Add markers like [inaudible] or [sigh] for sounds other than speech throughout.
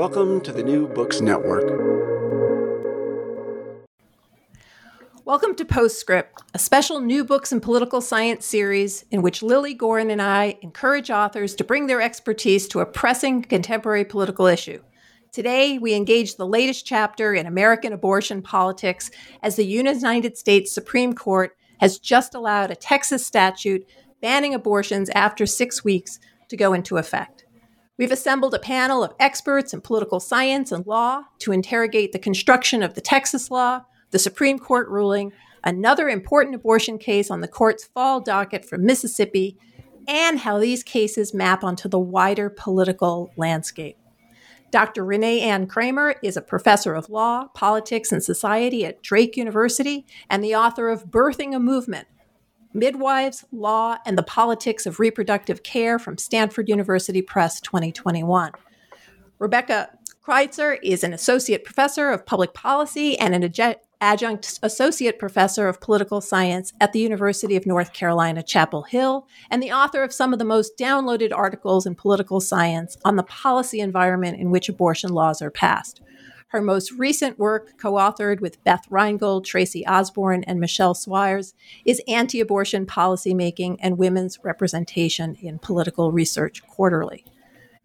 Welcome to the New Books Network. Welcome to Postscript, a special new books and political science series in which Lilly Goren and I encourage authors to bring their expertise to a pressing contemporary political issue. Today, we engage the latest chapter in American abortion politics as the United States Supreme Court has just allowed a Texas statute banning abortions after six weeks to go into effect. We've assembled a panel of experts in political science and law to interrogate the construction of the Texas law, the Supreme Court ruling, another important abortion case on the court's fall docket from Mississippi, and how these cases map onto the wider political landscape. Dr. Renee Ann Cramer is a professor of law, politics, and society at Drake University and the author of Birthing a Movement Midwives, Law, and the Politics of Reproductive Care from Stanford University Press 2021. Rebecca Kreitzer is an associate professor of public policy and an adjunct associate professor of political science at the University of North Carolina, Chapel Hill, and the author of some of the most downloaded articles in political science on the policy environment in which abortion laws are passed. Her most recent work, co authored with Beth Reingold, Tracy Osborn, and Michele Swers, is Anti Abortion Policymaking and Women's Representation in Political Research Quarterly.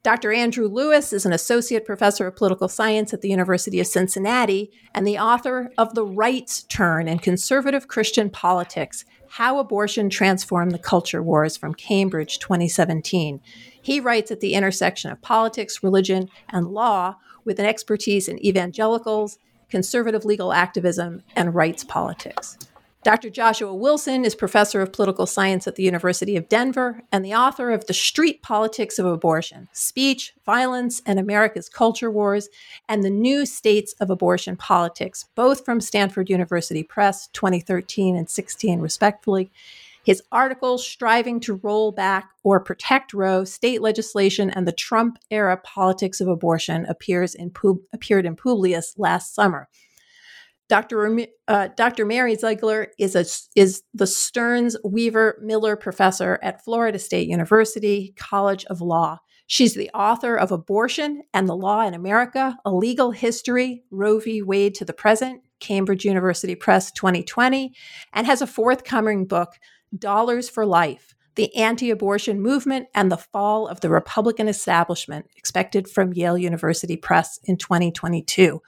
Dr. Andrew Lewis is an associate professor of political science at the University of Cincinnati and the author of The Rights Turn in Conservative Christian Politics How Abortion Transformed the Culture Wars from Cambridge 2017. He writes at the intersection of politics, religion, and law with an expertise in evangelicals, conservative legal activism, and rights politics. Dr. Joshua Wilson is professor of political science at the University of Denver and the author of The Street Politics of Abortion Speech, Violence, and America's Culture Wars, and The New States of Abortion Politics, both from Stanford University Press 2013 and 16, respectively. His article, Striving to Roll Back or Protect Roe, State Legislation and the Trump Era Politics of Abortion, appears in appeared in Publius last summer. Dr. Uh, Dr. Mary Ziegler is, a, is the Stearns Weaver Miller Professor at Florida State University College of Law. She's the author of Abortion and the Law in America, A Legal History, Roe v. Wade to the Present, Cambridge University Press 2020, and has a forthcoming book, Dollars for Life The Anti Abortion Movement and the Fall of the Republican Establishment, expected from Yale University Press in 2022.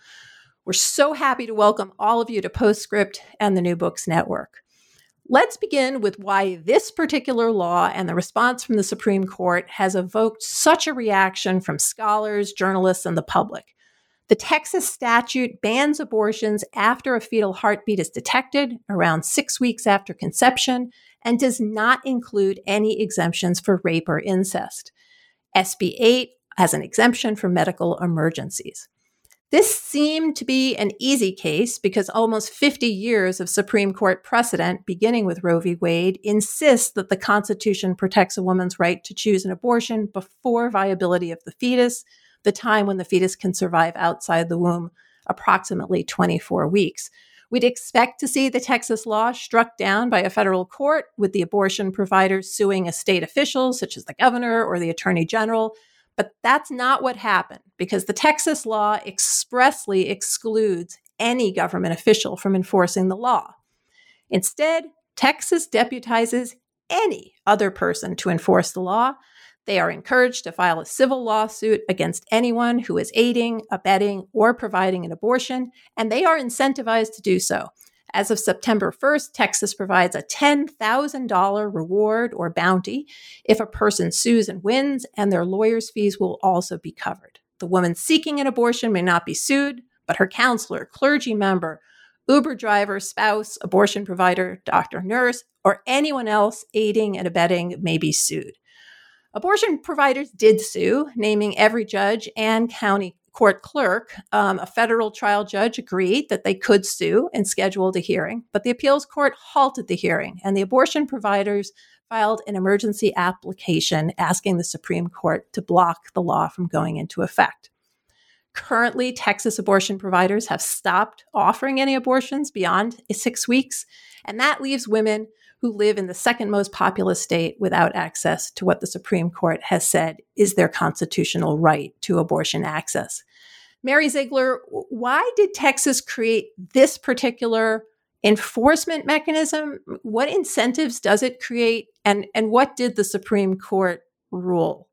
We're so happy to welcome all of you to Postscript and the New Books Network. Let's begin with why this particular law and the response from the Supreme Court has evoked such a reaction from scholars, journalists, and the public. The Texas statute bans abortions after a fetal heartbeat is detected, around six weeks after conception, and does not include any exemptions for rape or incest. SB 8 has an exemption for medical emergencies. This seemed to be an easy case because almost 50 years of Supreme Court precedent, beginning with Roe v. Wade, insists that the Constitution protects a woman's right to choose an abortion before viability of the fetus, the time when the fetus can survive outside the womb, approximately 24 weeks. We'd expect to see the Texas law struck down by a federal court, with the abortion providers suing a state official, such as the governor or the attorney general. But that's not what happened because the Texas law expressly excludes any government official from enforcing the law. Instead, Texas deputizes any other person to enforce the law. They are encouraged to file a civil lawsuit against anyone who is aiding, abetting, or providing an abortion, and they are incentivized to do so. As of September 1st, Texas provides a $10,000 reward or bounty if a person sues and wins, and their lawyer's fees will also be covered. The woman seeking an abortion may not be sued, but her counselor, clergy member, Uber driver, spouse, abortion provider, doctor, nurse, or anyone else aiding and abetting may be sued. Abortion providers did sue, naming every judge and county court clerk. Um, a federal trial judge agreed that they could sue and scheduled a hearing, but the appeals court halted the hearing, and the abortion providers filed an emergency application asking the Supreme Court to block the law from going into effect. Currently, Texas abortion providers have stopped offering any abortions beyond six weeks, and that leaves women who live in the second most populous state without access to what the Supreme Court has said is their constitutional right to abortion access. Mary Ziegler, why did Texas create this particular enforcement mechanism? What incentives does it create? And, and what did the Supreme Court rule?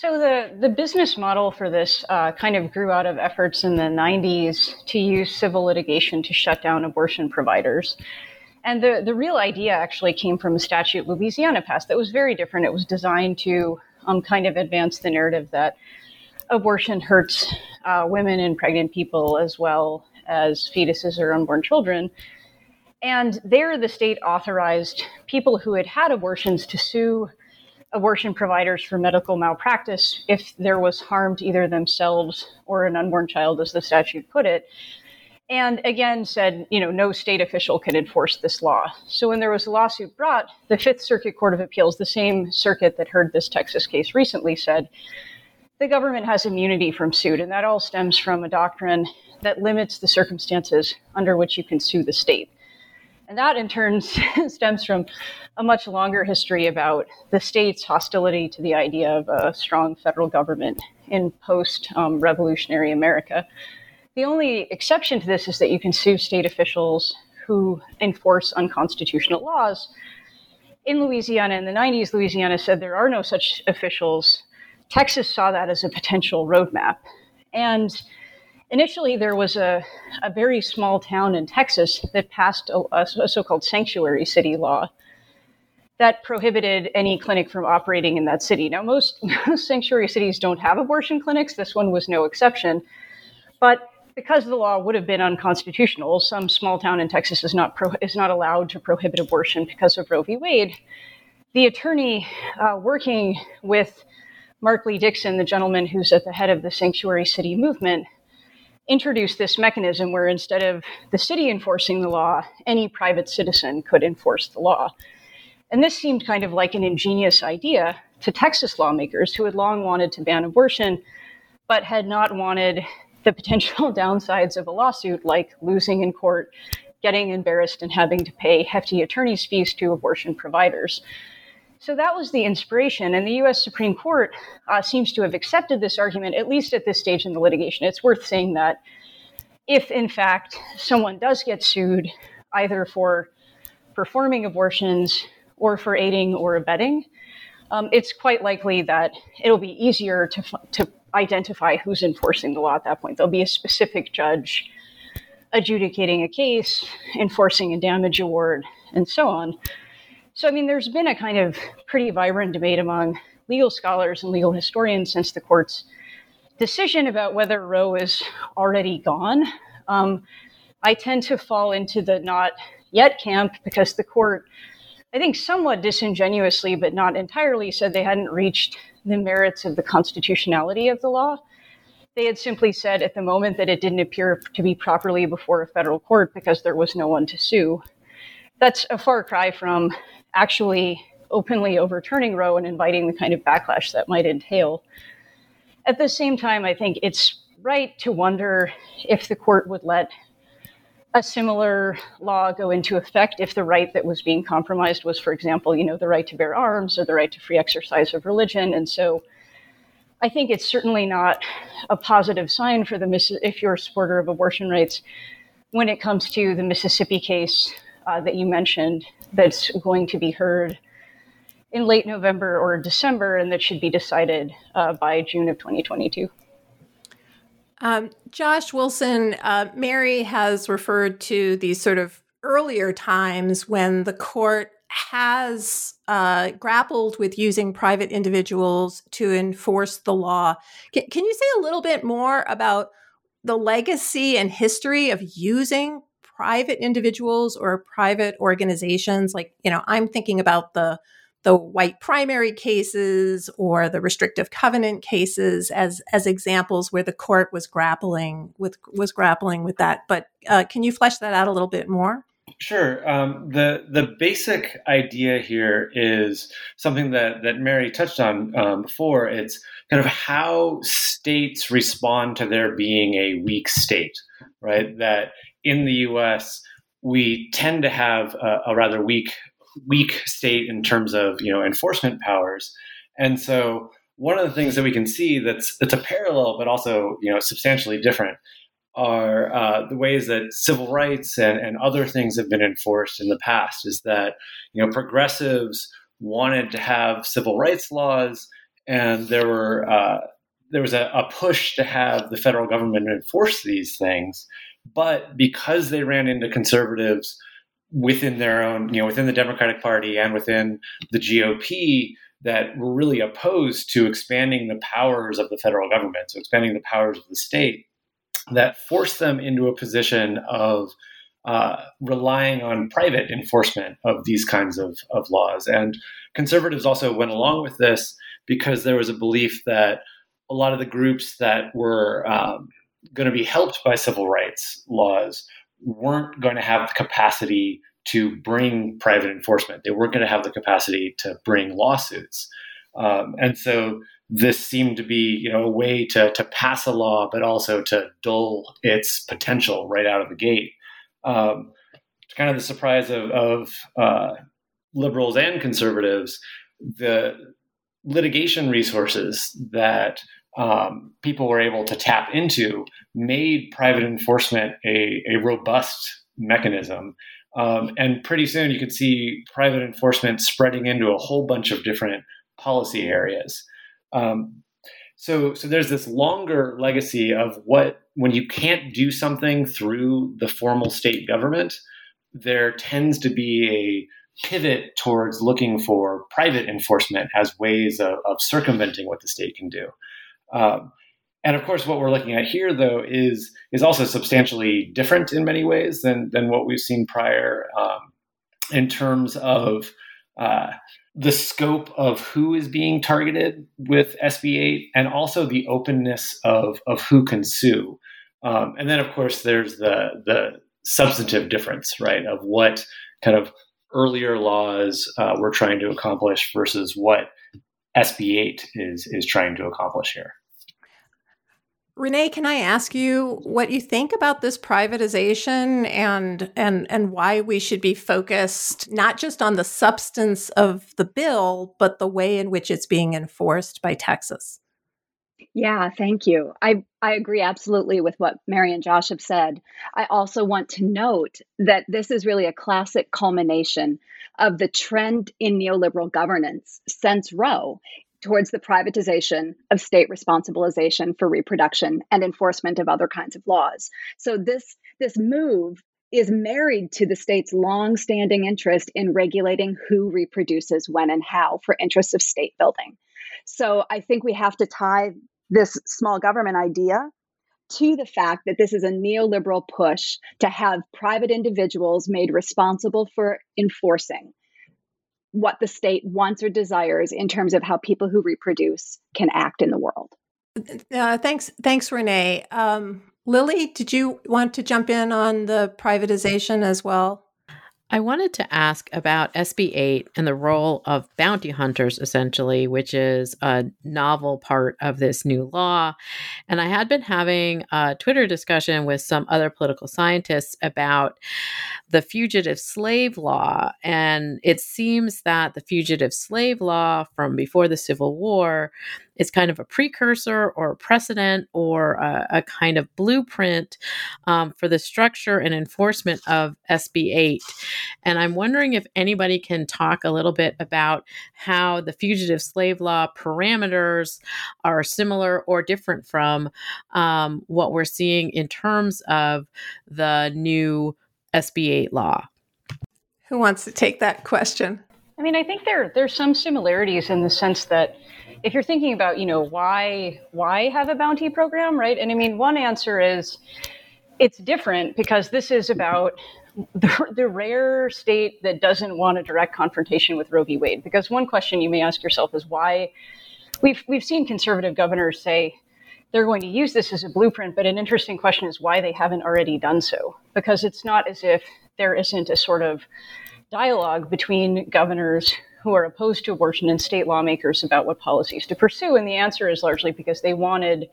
So the, the business model for this uh, kind of grew out of efforts in the 90s to use civil litigation to shut down abortion providers. And the, the real idea actually came from a statute Louisiana passed that was very different. It was designed to um, kind of advance the narrative that abortion hurts uh, women and pregnant people as well as fetuses or unborn children. And there, the state authorized people who had had abortions to sue abortion providers for medical malpractice if there was harm to either themselves or an unborn child, as the statute put it. And again, said, you know, no state official can enforce this law. So when there was a lawsuit brought, the Fifth Circuit Court of Appeals, the same circuit that heard this Texas case recently, said the government has immunity from suit. And that all stems from a doctrine that limits the circumstances under which you can sue the state. And that in turn [laughs] stems from a much longer history about the state's hostility to the idea of a strong federal government in post um, revolutionary America. The only exception to this is that you can sue state officials who enforce unconstitutional laws. In Louisiana in the 90s, Louisiana said there are no such officials. Texas saw that as a potential roadmap. And initially there was a, a very small town in Texas that passed a, a so called sanctuary city law that prohibited any clinic from operating in that city. Now, most, [laughs] most sanctuary cities don't have abortion clinics. This one was no exception. But because the law would have been unconstitutional, some small town in Texas is not, pro- is not allowed to prohibit abortion because of Roe v. Wade. The attorney uh, working with Mark Lee Dickson, the gentleman who's at the head of the sanctuary city movement, introduced this mechanism where instead of the city enforcing the law, any private citizen could enforce the law. And this seemed kind of like an ingenious idea to Texas lawmakers who had long wanted to ban abortion, but had not wanted the potential [laughs] downsides of a lawsuit, like losing in court, getting embarrassed, and having to pay hefty attorney's fees to abortion providers. So that was the inspiration. And the US Supreme Court uh, seems to have accepted this argument, at least at this stage in the litigation. It's worth saying that if, in fact, someone does get sued, either for performing abortions or for aiding or abetting, um, it's quite likely that it'll be easier to, to identify who's enforcing the law at that point. There'll be a specific judge adjudicating a case, enforcing a damage award, and so on. So, I mean, there's been a kind of pretty vibrant debate among legal scholars and legal historians since the court's decision about whether Roe is already gone. Um, I tend to fall into the not yet camp because the court, I think, somewhat disingenuously, but not entirely, said they hadn't reached the merits of the constitutionality of the law. They had simply said at the moment that it didn't appear to be properly before a federal court because there was no one to sue. That's a far cry from actually openly overturning Roe and inviting the kind of backlash that might entail. At the same time, I think it's right to wonder if the court would let a similar law go into effect if the right that was being compromised was, for example, you know, the right to bear arms or the right to free exercise of religion. And so I think it's certainly not a positive sign for the Miss if you're a supporter of abortion rights when it comes to the Mississippi case uh, that you mentioned that's going to be heard in late November or December, and that should be decided uh, by June of 2022. Um, Josh Wilson, uh, Mary has referred to these sort of earlier times when the court has uh, grappled with using private individuals to enforce the law. Can, can you say a little bit more about the legacy and history of using private individuals or private organizations? Like, you know, I'm thinking about the the white primary cases or the restrictive covenant cases as as examples where the court was grappling with was grappling with that. But uh, can you flesh that out a little bit more? Sure. Um, the the basic idea here is something that that Mary touched on um, before. It's kind of how states respond to there being a weak state, right? That in the U.S. we tend to have a, a rather weak weak state in terms of you know enforcement powers, and so one of the things that we can see that's that's a parallel but also you know substantially different are uh, the ways that civil rights and, and other things have been enforced in the past is that you know progressives wanted to have civil rights laws and there were uh, there was a, a, push to have the federal government enforce these things. But because they ran into conservatives within their own you know within the democratic party and within the gop that were really opposed to expanding the powers of the federal government so expanding the powers of the state that forced them into a position of uh, relying on private enforcement of these kinds of, of laws. And conservatives also went along with this because there was a belief that a lot of the groups that were um, going to be helped by civil rights laws weren't going to have the capacity to bring private enforcement. They weren't going to have the capacity to bring lawsuits. Um, and so this seemed to be you know a way to to pass a law, but also to dull its potential right out of the gate. Um, kind of the surprise of, of uh, liberals and conservatives, the litigation resources that um, people were able to tap into made private enforcement a, a robust mechanism. Um, and pretty soon you could see private enforcement spreading into a whole bunch of different policy areas. Um, so, so there's this longer legacy of what when you can't do something through the formal state government, there tends to be a pivot towards looking for private enforcement as ways of, of circumventing what the state can do. Um, and of course, what we're looking at here, though, is is also substantially different in many ways than than what we've seen prior um, in terms of uh, the scope of who is being targeted with SB8 and also the openness of, of who can sue. Um, and then, of course, there's the, the substantive difference, right, of what kind of earlier laws uh, we're trying to accomplish versus what SB8 is, is trying to accomplish here. Renee, can I ask you what you think about this privatization and and and why we should be focused not just on the substance of the bill, but the way in which it's being enforced by Texas? Yeah, thank you. I, I agree absolutely with what Mary and Josh have said. I also want to note that this is really a classic culmination of the trend in neoliberal governance since Roe towards the privatization of state responsibilization for reproduction and enforcement of other kinds of laws. So this this move is married to the state's long-standing interest in regulating who reproduces when and how for interests of state building. So I think we have to tie this small government idea to the fact that this is a neoliberal push to have private individuals made responsible for enforcing what the state wants or desires in terms of how people who reproduce can act in the world. Uh, thanks, thanks, Renee. Um, Lily, did you want to jump in on the privatization as well? I wanted to ask about SB 8 and the role of bounty hunters, essentially, which is a novel part of this new law. And I had been having a Twitter discussion with some other political scientists about the fugitive slave law. And it seems that the fugitive slave law from before the Civil War is kind of a precursor or a precedent or a, a kind of blueprint um, for the structure and enforcement of SB 8. And I'm wondering if anybody can talk a little bit about how the fugitive slave law parameters are similar or different from um, what we're seeing in terms of the new SB 8 law. Who wants to take that question? I mean, I think there there's some similarities in the sense that if you're thinking about, you know, why why have a bounty program, right? And I mean, one answer is it's different because this is about the, the rare state that doesn't want a direct confrontation with Roe v. Wade. Because one question you may ask yourself is why we've we've seen conservative governors say they're going to use this as a blueprint, but an interesting question is why they haven't already done so. Because it's not as if there isn't a sort of dialogue between governors who are opposed to abortion and state lawmakers about what policies to pursue. And the answer is largely because they wanted,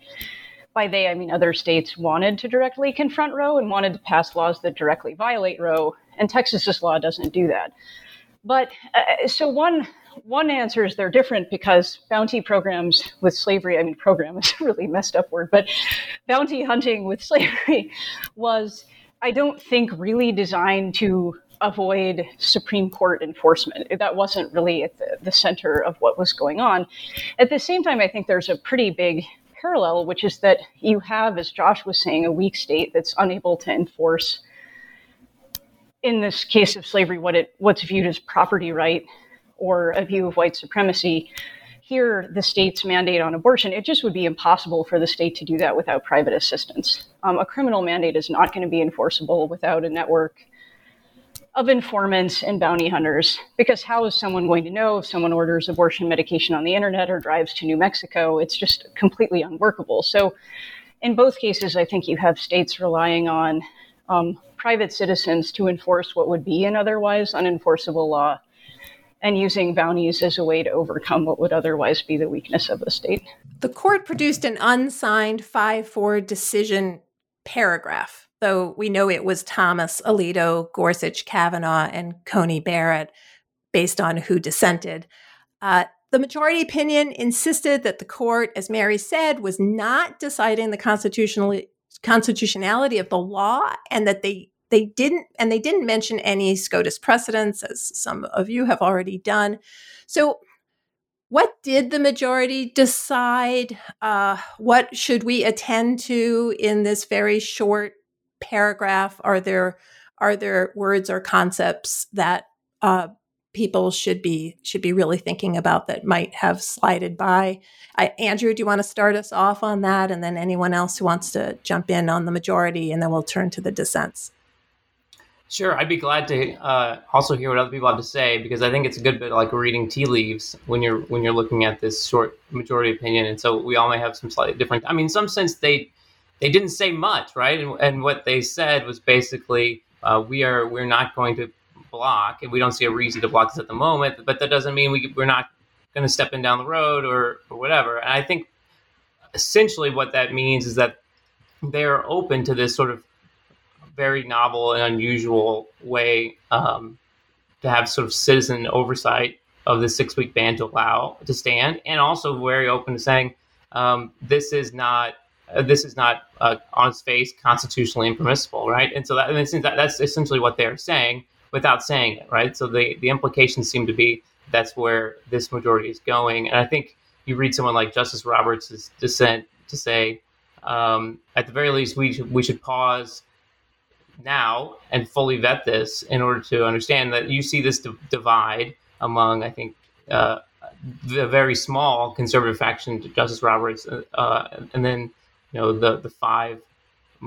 by they, I mean other states wanted to directly confront Roe and wanted to pass laws that directly violate Roe. And Texas's law doesn't do that. But uh, so one one answer is they're different because bounty programs with slavery, I mean, program is a really messed up word, but bounty hunting with [laughs] slavery was I don't think really designed to avoid Supreme Court enforcement. That wasn't really at the, the center of what was going on. At the same time, I think there's a pretty big parallel, which is that you have, as Josh was saying, a weak state that's unable to enforce, in this case of slavery, what it what's viewed as property right or a view of white supremacy here the state's mandate on abortion, it just would be impossible for the state to do that without private assistance. Um, a criminal mandate is not going to be enforceable without a network of informants and bounty hunters. Because how is someone going to know if someone orders abortion medication on the internet or drives to New Mexico? It's just completely unworkable. So, in both cases, I think you have states relying on um, private citizens to enforce what would be an otherwise unenforceable law and using bounties as a way to overcome what would otherwise be the weakness of the state. The court produced an unsigned 5 4 decision paragraph, though we know it was Thomas, Alito, Gorsuch, Kavanaugh, and Coney Barrett based on who dissented. Uh, the majority opinion insisted that the court, as Mary said, was not deciding the constitutional constitutionality of the law and that they they didn't, and they didn't mention any SCOTUS precedents, as some of you have already done. So, what did the majority decide? Uh, what should we attend to in this very short paragraph? Are there are there words or concepts that uh, people should be should be really thinking about that might have slided by? I, Andrew, do you want to start us off on that, and then anyone else who wants to jump in on the majority, and then we'll turn to the dissents. Sure, I'd be glad to uh, also hear what other people have to say because I think it's a good bit like reading tea leaves when you're when you're looking at this short majority opinion, and so we all may have some slightly different. I mean, in some sense, they they didn't say much, right? And, and what they said was basically, uh, we are we're not going to block, and we don't see a reason to block this at the moment. But that doesn't mean we we're not going to step in down the road or or whatever. And I think essentially what that means is that they're open to this sort of very novel and unusual way um, to have sort of citizen oversight of the six week ban to allow to stand, and also very open to saying um, this is not this is not uh, on its face constitutionally impermissible, right? And so that, and that, that's essentially what they're saying without saying it, right? So the the implications seem to be that's where this majority is going, and I think you read someone like Justice Roberts' dissent to say, um, at the very least, we should, we should pause now and fully vet this in order to understand that you see this d- divide among, I think, uh, the very small conservative faction, Justice Roberts, uh, and then know the the five,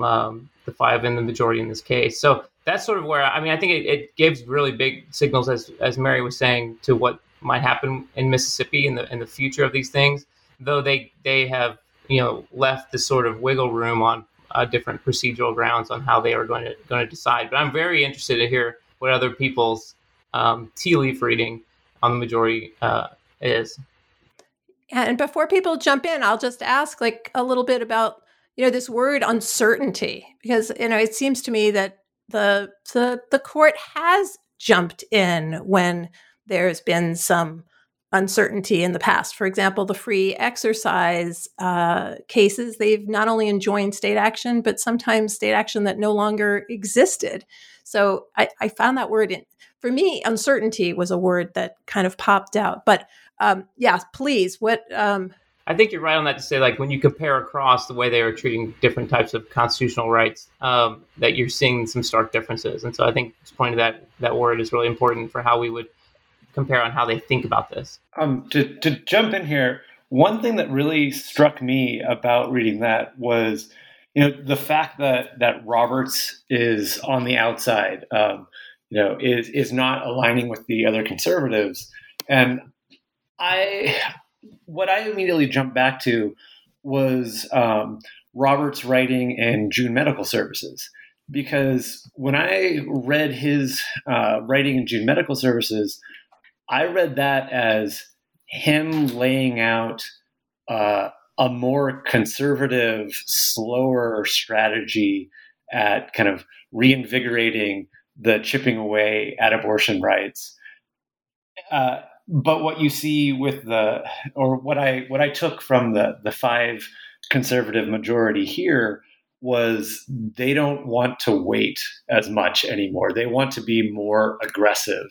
um, the five in the majority in this case. So that's sort of where I mean I think it, it gives really big signals as as Mary was saying to what might happen in Mississippi in the in the future of these things. Though they they have you know left this sort of wiggle room on uh, different procedural grounds on how they are going to going to decide. But I'm very interested to hear what other people's um, tea leaf reading on the majority uh, is. And before people jump in, I'll just ask like a little bit about you know this word uncertainty because you know it seems to me that the the the court has jumped in when there's been some uncertainty in the past. For example, the free exercise uh, cases, they've not only enjoined state action, but sometimes state action that no longer existed. So I, I found that word in, for me, uncertainty was a word that kind of popped out. But um, yeah, please, what? Um, I think you're right on that to say, like, when you compare across the way they are treating different types of constitutional rights, um, that you're seeing some stark differences. And so I think just pointing that that word is really important for how we would compare on how they think about this. Um, to, to jump in here, one thing that really struck me about reading that was, you know, the fact that that Roberts is on the outside, um, you know, is is not aligning with the other conservatives, and I, what I immediately jumped back to was um, Roberts' writing in June Medical Services because when I read his uh, writing in June Medical Services, I read that as him laying out uh, a more conservative, slower strategy at kind of reinvigorating the chipping away at abortion rights. Uh, but what you see with the, or what I what I took from the the five conservative majority here was they don't want to wait as much anymore. They want to be more aggressive.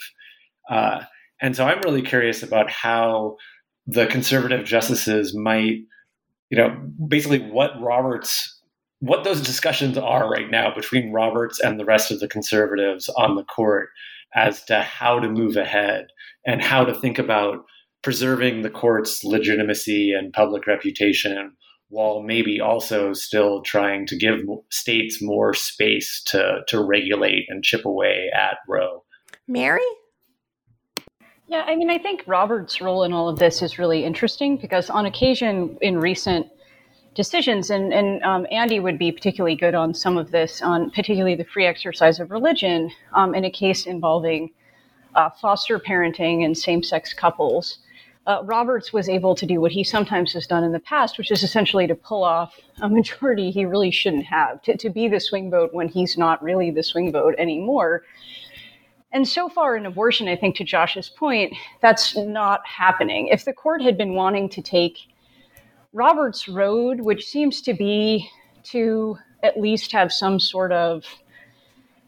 Uh, and so I'm really curious about how the conservative justices might, you know, basically what Roberts, what those discussions are right now between Roberts and the rest of the conservatives on the court as to how to move ahead and how to think about preserving the court's legitimacy and public reputation while maybe also still trying to give states more space to, to regulate and chip away at Roe. Mary? Yeah, I mean, I think Roberts' role in all of this is really interesting because on occasion in recent decisions, and, and um, Andy would be particularly good on some of this, on particularly the free exercise of religion, um, in a case involving uh, foster parenting and same sex couples. Uh, Roberts was able to do what he sometimes has done in the past, which is essentially to pull off a majority he really shouldn't have, to, to be the swing vote when he's not really the swing vote anymore. And so far in abortion, I think to Josh's point, that's not happening. If the court had been wanting to take Roberts' road, which seems to be to at least have some sort of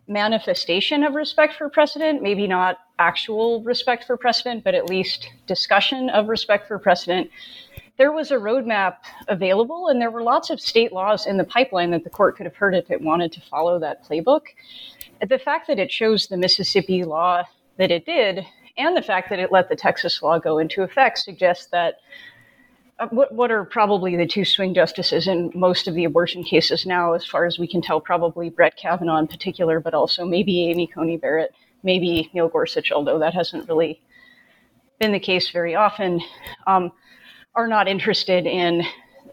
manifestation of respect for precedent, maybe not actual respect for precedent, but at least discussion of respect for precedent, there was a roadmap available, and there were lots of state laws in the pipeline that the court could have heard if it wanted to follow that playbook. The fact that it chose the Mississippi law that it did, and the fact that it let the Texas law go into effect, suggests that what, what are probably the two swing justices in most of the abortion cases now, as far as we can tell, probably Brett Kavanaugh in particular, but also maybe Amy Coney Barrett, maybe Neil Gorsuch, although that hasn't really been the case very often, um, are not interested in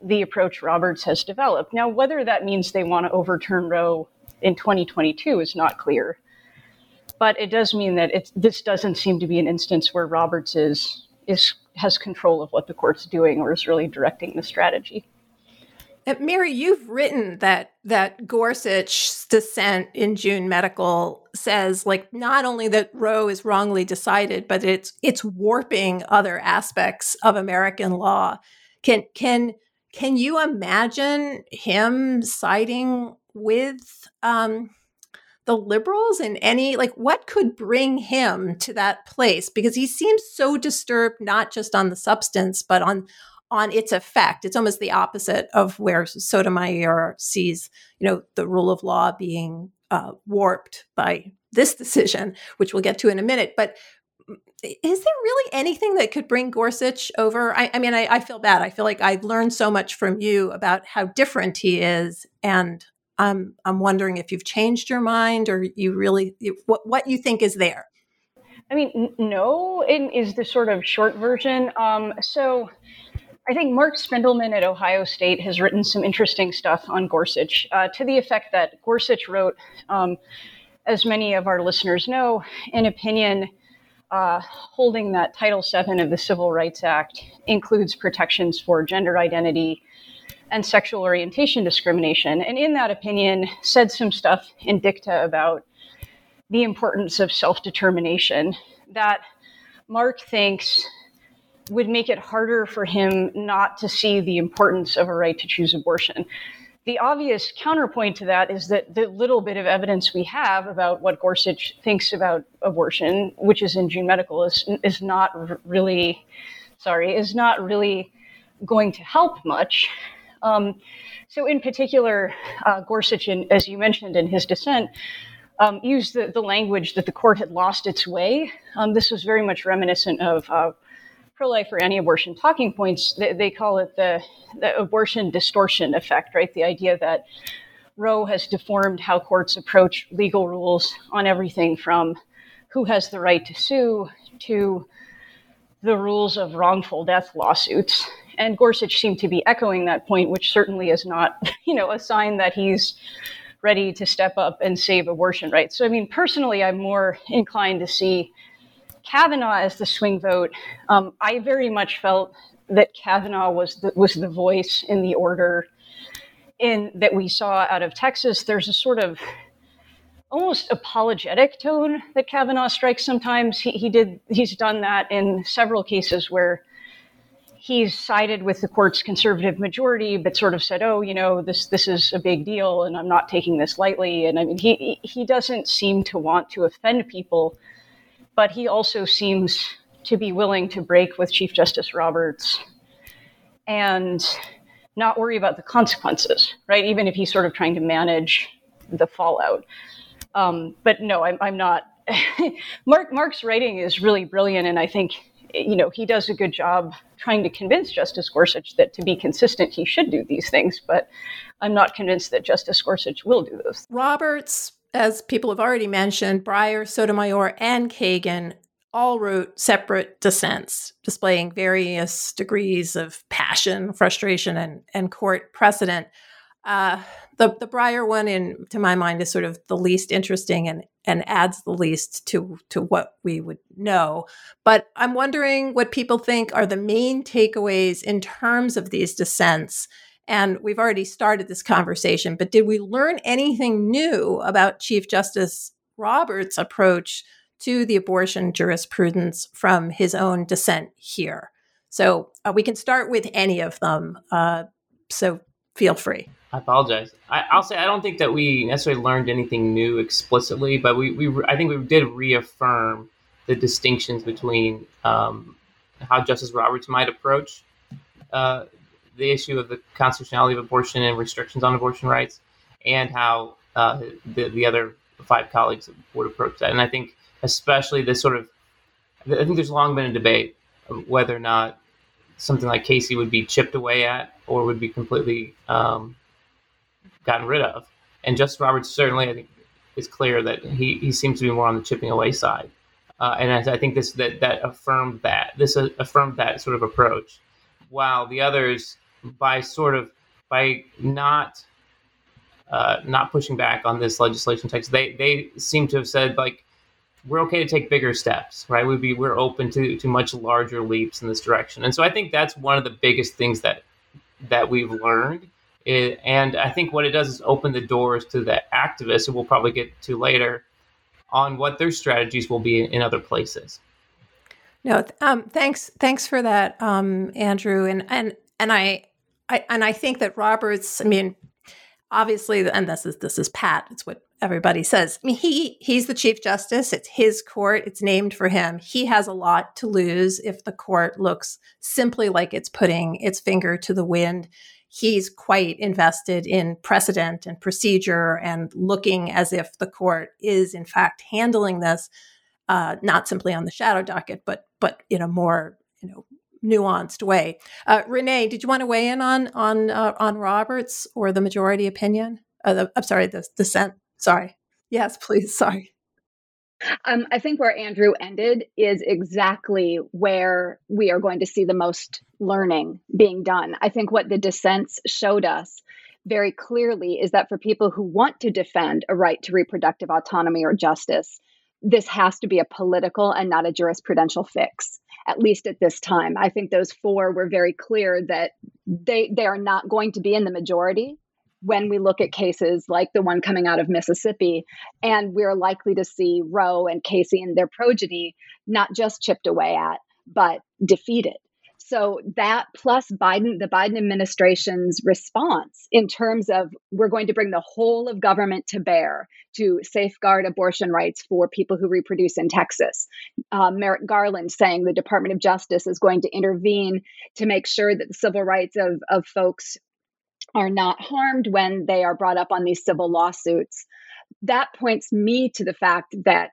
the approach Roberts has developed. Now, whether that means they want to overturn Roe in 2022 is not clear. But it does mean that this doesn't seem to be an instance where Roberts is, is has control of what the court's doing or is really directing the strategy. Mary, you've written that that Gorsuch's dissent in June Medical says like not only that Roe is wrongly decided, but it's it's warping other aspects of American law. Can can can you imagine him siding with um, the liberals in any like what could bring him to that place because he seems so disturbed not just on the substance but on on its effect it's almost the opposite of where sotomayor sees you know the rule of law being uh, warped by this decision which we'll get to in a minute but is there really anything that could bring Gorsuch over? I, I mean, I, I, feel bad. I feel like I've learned so much from you about how different he is, and I'm I'm wondering if you've changed your mind or you really what what you think is there. I mean, no, it is the sort of short version. Um, so. I think Marc Spindelman at Ohio State has written some interesting stuff on Gorsuch uh, to the effect that Gorsuch wrote, um, as many of our listeners know, an opinion uh, holding that Title VII of the Civil Rights Act includes protections for gender identity and sexual orientation discrimination. And in that opinion, said some stuff in dicta about the importance of self determination that Marc thinks would make it harder for him not to see the importance of a right to choose abortion. The obvious counterpoint to that is that the little bit of evidence we have about what Gorsuch thinks about abortion, which is in June Medical, is, is not really, sorry, is not really going to help much. Um, so, in particular, uh, Gorsuch, in, as you mentioned in his dissent, um, used the, the, language that the court had lost its way. Um, this was very much reminiscent of uh, pro life or anti abortion talking points. They, they call it the, the, abortion distortion effect, right? The idea that Roe has deformed how courts approach legal rules on everything from who has the right to sue to the rules of wrongful death lawsuits. And Gorsuch seemed to be echoing that point, which certainly is not, [laughs] you know, a sign that he's ready to step up and save abortion rights. So, I mean, personally, I'm more inclined to see Kavanaugh as the swing vote. Um, I very much felt that Kavanaugh was the, was the voice in the order in that we saw out of Texas. There's a sort of almost apologetic tone that Kavanaugh strikes sometimes. He, he did he's done that in several cases where he's sided with the court's conservative majority, but sort of said, "Oh, you know, this this is a big deal, and I'm not taking this lightly." And I mean, he he doesn't seem to want to offend people, but he also seems to be willing to break with Chief Justice Roberts and not worry about the consequences, right? Even if he's sort of trying to manage the fallout. Um, but no, I'm, I'm not. [laughs] Marc Marc's writing is really brilliant, and I think you know he does a good job trying to convince Justice Gorsuch that to be consistent, he should do these things. But I'm not convinced that Justice Gorsuch will do those. Roberts, as people have already mentioned, Breyer, Sotomayor, and Kagan all wrote separate dissents, displaying various degrees of passion, frustration, and, and court precedent. Uh, the the Breyer one, in to my mind, is sort of the least interesting and and adds the least to to what we would know. But I'm wondering what people think are the main takeaways in terms of these dissents. And we've already started this conversation, but did we learn anything new about Chief Justice Roberts' approach to the abortion jurisprudence from his own dissent here? So uh, we can start with any of them. Uh, so feel free. I apologize. I, will say I don't think that we necessarily learned anything new explicitly, but we, we I think we did reaffirm the distinctions between um, how Justice Roberts might approach uh, the issue of the constitutionality of abortion and restrictions on abortion rights, and how uh, the the other five colleagues would approach that. And I think especially this sort of I think there's long been a debate whether or not something like Casey would be chipped away at or would be completely um, gotten rid of. And Justice Roberts certainly, I think, is clear that he, he seems to be more on the chipping away side. Uh, and I, I, think this that that affirmed that this affirmed that sort of approach, while the others, by sort of by not uh, not pushing back on this legislation text, they they seem to have said like we're okay to take bigger steps, right? We'd be we're open to to much larger leaps in this direction, and so I think that's one of the biggest things that that we've learned it, and I think what it does is open the doors to the activists, who we'll probably get to later, on what their strategies will be in, in other places. No, um, thanks, thanks for that, um, Andrew, and and and I, I and I think that Roberts. I mean, obviously, and this is this is Pat. It's what everybody says. I mean, he he's the chief justice. It's his court. It's named for him. He has a lot to lose if the court looks simply like it's putting its finger to the wind he's quite invested in precedent and procedure and looking as if the court is in fact handling this uh, not simply on the shadow docket but but in a more you know nuanced way. Uh, renee did you want to weigh in on on uh, on roberts or the majority opinion? Uh, the, i'm sorry the dissent sorry. Yes please sorry. Um, I think where Andrew ended is exactly where we are going to see the most learning being done. I think what the dissents showed us very clearly is that for people who want to defend a right to reproductive autonomy or justice, this has to be a political and not a jurisprudential fix at least at this time i think those four were very clear that they they are not going to be in the majority when we look at cases like the one coming out of Mississippi, and we're likely to see Roe and Casey and their progeny not just chipped away at, but defeated. So that plus Biden, the Biden administration's response in terms of we're going to bring the whole of government to bear to safeguard abortion rights for people who reproduce in Texas. Uh, Merrick Garland saying the Department of Justice is going to intervene to make sure that the civil rights of, of folks are not harmed when they are brought up on these civil lawsuits. That points me to the fact that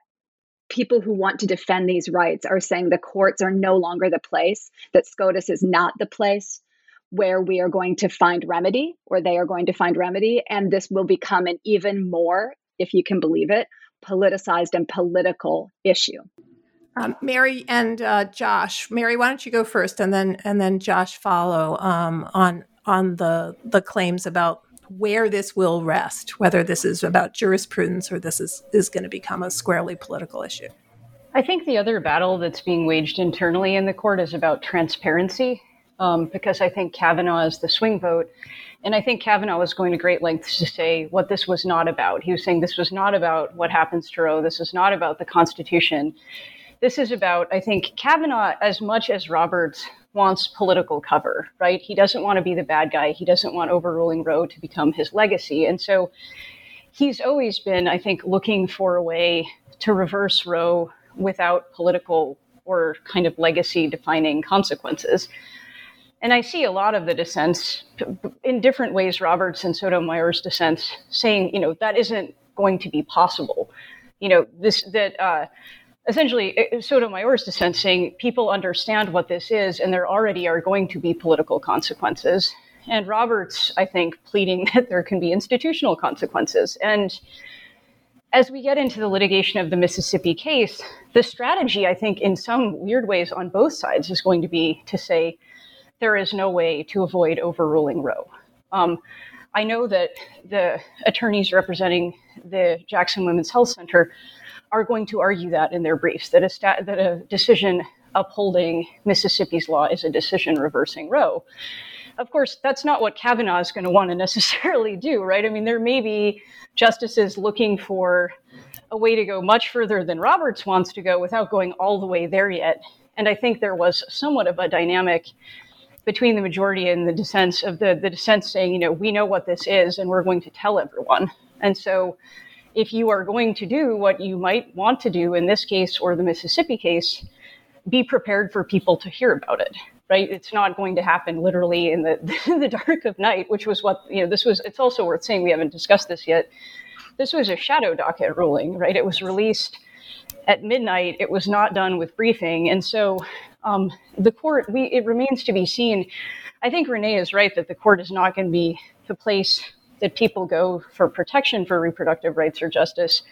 people who want to defend these rights are saying the courts are no longer the place, that SCOTUS is not the place where we are going to find remedy or they are going to find remedy. And this will become an even more, if you can believe it, politicized and political issue. Um, Mary and uh, Josh, Mary, why don't you go first, and then and then Josh follow um, on on the the claims about where this will rest, whether this is about jurisprudence or this is, is going to become a squarely political issue. I think the other battle that's being waged internally in the court is about transparency, um, because I think Kavanaugh is the swing vote. And I think Kavanaugh was going to great lengths to say what this was not about. He was saying this was not about what happens to Roe. This is not about the Constitution. This is about, I think, Kavanaugh, as much as Roberts wants political cover, right? He doesn't want to be the bad guy. He doesn't want overruling Roe to become his legacy. And so he's always been, I think, looking for a way to reverse Roe without political or kind of legacy defining consequences. And I see a lot of the dissents in different ways, Roberts and Sotomayor's dissents, saying, you know, that isn't going to be possible. You know, this, that, uh, essentially Sotomayor's dissent saying people understand what this is and there already are going to be political consequences. And Roberts, I think, pleading [laughs] that there can be institutional consequences. And as we get into the litigation of the Mississippi case, the strategy, I think, in some weird ways on both sides is going to be to say there is no way to avoid overruling Roe. Um, I know that the attorneys representing the Jackson Women's Health Center are going to argue that in their briefs that a, sta- that a decision upholding Mississippi's law is a decision reversing Roe. Of course, that's not what Kavanaugh is going to want to necessarily do, right? I mean, there may be justices looking for a way to go much further than Roberts wants to go without going all the way there yet. And I think there was somewhat of a dynamic between the majority and the dissents of the, the dissent saying, you know, we know what this is and we're going to tell everyone. And so if you are going to do what you might want to do in this case or the Mississippi case, be prepared for people to hear about it right? It's not going to happen literally in the [laughs] the dark of night which was what you know this was it's also worth saying we haven't discussed this yet. This was a shadow docket ruling right? It was released at midnight. It was not done with briefing. And so um, the court we it remains to be seen. I think renee is right that the court is not going to be the place that people go for protection for reproductive rights or justice.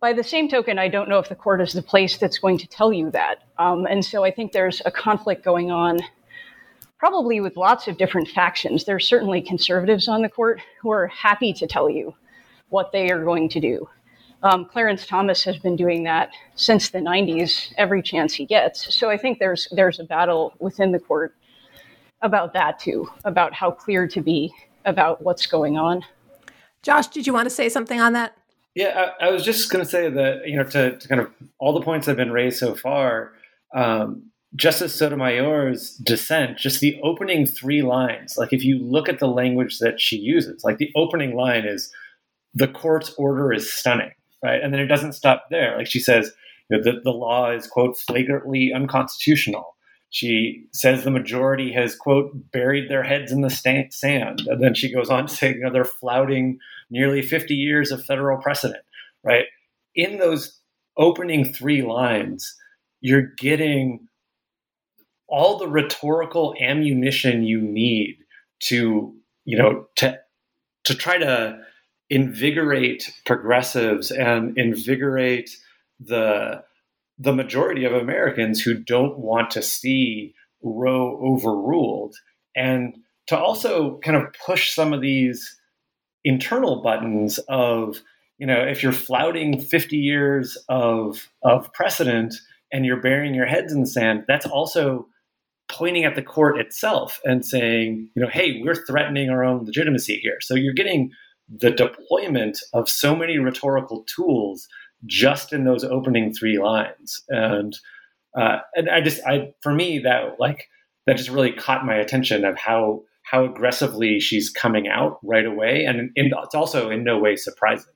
By the same token, I don't know if the court is the place that's going to tell you that. Um, and so I think there's a conflict going on, probably with lots of different factions. There's certainly conservatives on the court who are happy to tell you what they are going to do. Um, Clarence Thomas has been doing that since the 90s, every chance he gets. So I think there's there's a battle within the court about that too, about how clear to be about what's going on. Josh, did you want to say something on that? Yeah, I, I was just going to say that, you know, to, to, kind of all the points that have been raised so far, um, Justice Sotomayor's dissent, just the opening three lines, like if you look at the language that she uses, like the opening line is, the court's order is stunning, right? And then it doesn't stop there. Like she says, you know, the, the law is, quote, flagrantly unconstitutional. She says the majority has, quote, buried their heads in the sand. And then she goes on to say, you know, they're flouting nearly 50 years of federal precedent, right? In those opening three lines, you're getting all the rhetorical ammunition you need to, you know, to, to try to invigorate progressives and invigorate the the majority of Americans who don't want to see Roe overruled, and to also kind of push some of these internal buttons of, you know, if you're flouting 50 years of, of precedent and you're burying your heads in the sand, that's also pointing at the court itself and saying, you know, hey, we're threatening our own legitimacy here. So you're getting the deployment of so many rhetorical tools just in those opening three lines. And uh, and I just I for me that like that just really caught my attention of how how aggressively she's coming out right away, and, and it's also in no way surprising.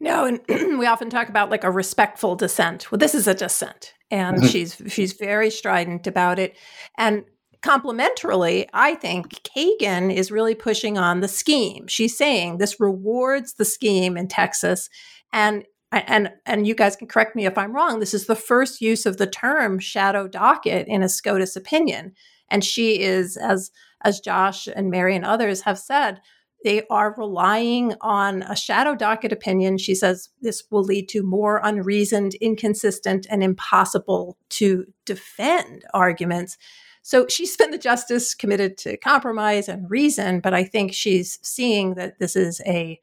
No, and [clears throat] we often talk about like a respectful dissent. Well, this is a dissent, and mm-hmm. she's she's very strident about it. And complementarily, I think Kagan is really pushing on the scheme. She's saying this rewards the scheme in Texas, and and and you guys can correct me if I'm wrong. This is the first use of the term shadow docket in a SCOTUS opinion, and she is as as Josh and Mary and others have said, they are relying on a shadow docket opinion. She says this will lead to more unreasoned, inconsistent, and impossible to defend arguments. So she's been the justice committed to compromise and reason, but I think she's seeing that this is a,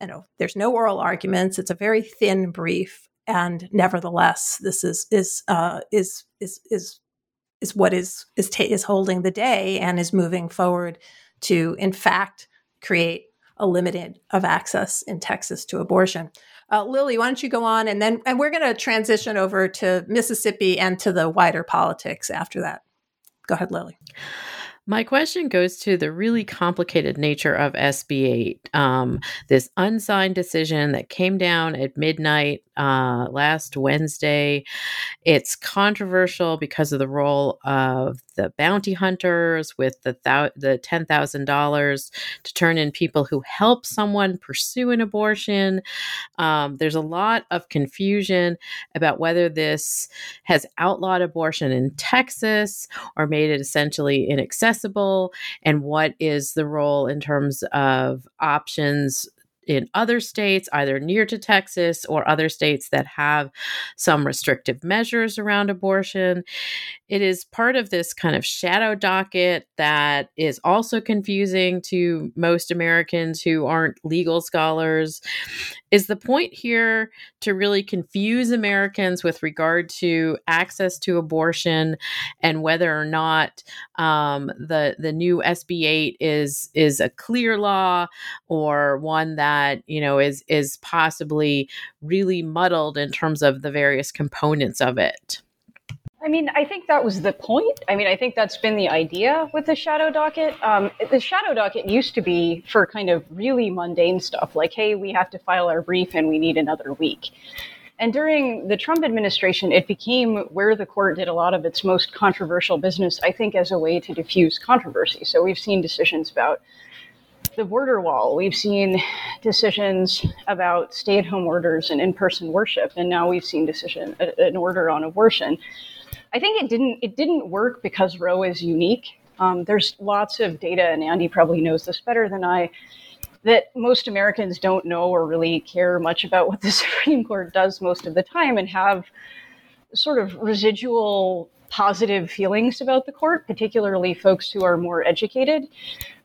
you know, there's no oral arguments. It's a very thin brief, and nevertheless, this is is uh, is is is is what is is ta- is holding the day and is moving forward to, in fact, create a limited of access in Texas to abortion. Uh, Lilly, why don't you go on, and then and we're going to transition over to Mississippi and to the wider politics after that. Go ahead, Lilly. My question goes to the really complicated nature of SB 8. Um, this unsigned decision that came down at midnight uh, last Wednesday. It's controversial because of the role of the bounty hunters with the thou- the ten thousand dollars to turn in people who help someone pursue an abortion. Um, there's a lot of confusion about whether this has outlawed abortion in Texas or made it essentially inaccessible, and what is the role in terms of options in other states, either near to Texas or other states that have some restrictive measures around abortion. It is part of this kind of shadow docket that is also confusing to most Americans who aren't legal scholars. Is the point here to really confuse Americans with regard to access to abortion and whether or not um, the the new SB eight is is a clear law or one that you know is is possibly really muddled in terms of the various components of it? I mean, I think that was the point. I mean, I think that's been the idea with the shadow docket. Um, the shadow docket used to be for kind of really mundane stuff, like, hey, we have to file our brief and we need another week. And during the Trump administration, it became where the court did a lot of its most controversial business, I think, as a way to diffuse controversy. So we've seen decisions about the border wall. We've seen decisions about stay-at-home orders and in-person worship, and now we've seen decision an order on abortion. I think it didn't it didn't work because Roe is unique. Um, there's lots of data, and Andy probably knows this better than I, that most Americans don't know or really care much about what the [laughs] Supreme Court does most of the time, and have sort of residual positive feelings about the court, particularly folks who are more educated.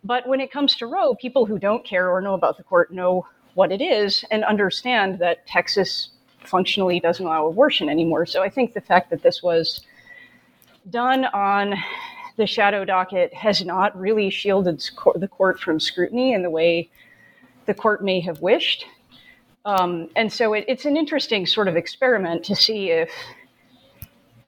But when it comes to Roe, people who don't care or know about the court know what it is and understand that Texas functionally doesn't allow abortion anymore. So I think the fact that this was done on the shadow docket has not really shielded the court from scrutiny in the way the court may have wished. Um, and so it, it's an interesting sort of experiment to see if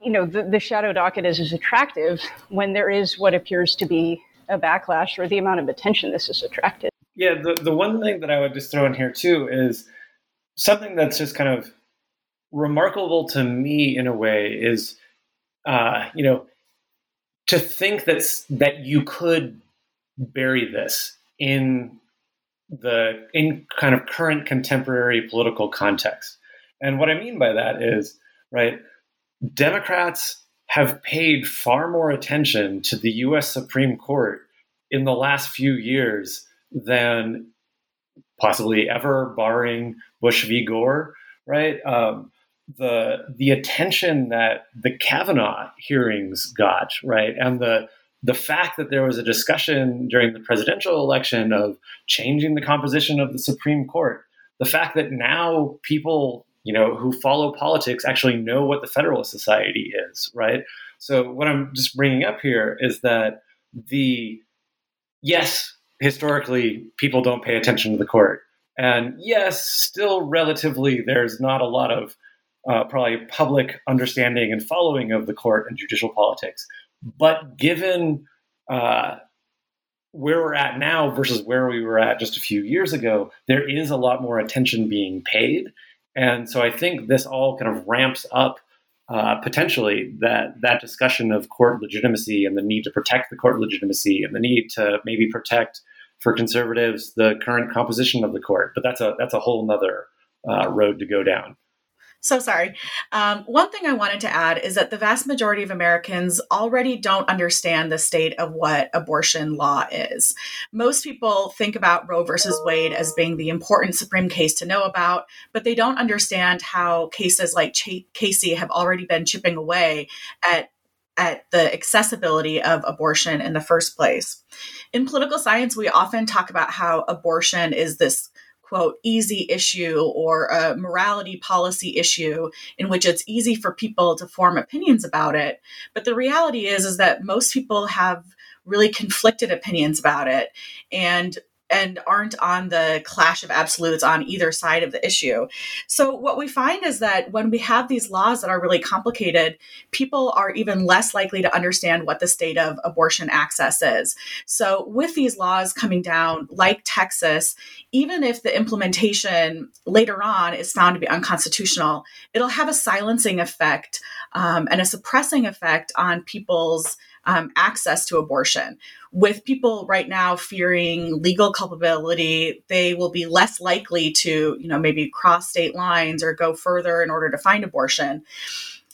you know the, the shadow docket is as attractive when there is what appears to be a backlash or the amount of attention this has attracted. Yeah, the, the one thing that I would just throw in here too is something that's just kind of remarkable to me in a way is uh, you know, to think that that you could bury this in the in kind of current contemporary political context. And what I mean by that is, right, Democrats have paid far more attention to the US Supreme Court in the last few years than possibly ever, barring Bush v. Gore, right? Um, the the attention that the Kavanaugh hearings got, right, and the the fact that there was a discussion during the presidential election of changing the composition of the Supreme Court, the fact that now people, you know, who follow politics actually know what the Federalist Society is, right? So what I'm just bringing up here is that the yes, historically people don't pay attention to the court. And yes, still relatively there's not a lot of uh, probably public understanding and following of the court and judicial politics. But given uh, where we're at now versus where we were at just a few years ago, there is a lot more attention being paid. And so I think this all kind of ramps up uh, potentially that that discussion of court legitimacy and the need to protect the court legitimacy and the need to maybe protect for conservatives the current composition of the court. But that's a that's a whole other uh, road to go down. So sorry. Um, one thing I wanted to add is that the vast majority of Americans already don't understand the state of what abortion law is. Most people think about Roe versus Wade as being the important Supreme case to know about, but they don't understand how cases like Ch- Casey have already been chipping away at at the accessibility of abortion in the first place. In political science, we often talk about how abortion is this quote easy issue or a morality policy issue in which it's easy for people to form opinions about it. But the reality is is that most people have really conflicted opinions about it. And and aren't on the clash of absolutes on either side of the issue. So, what we find is that when we have these laws that are really complicated, people are even less likely to understand what the state of abortion access is. So, with these laws coming down, like Texas, even if the implementation later on is found to be unconstitutional, it'll have a silencing effect um, and a suppressing effect on people's um, access to abortion. With people right now fearing legal culpability, they will be less likely to, you know, maybe cross state lines or go further in order to find abortion.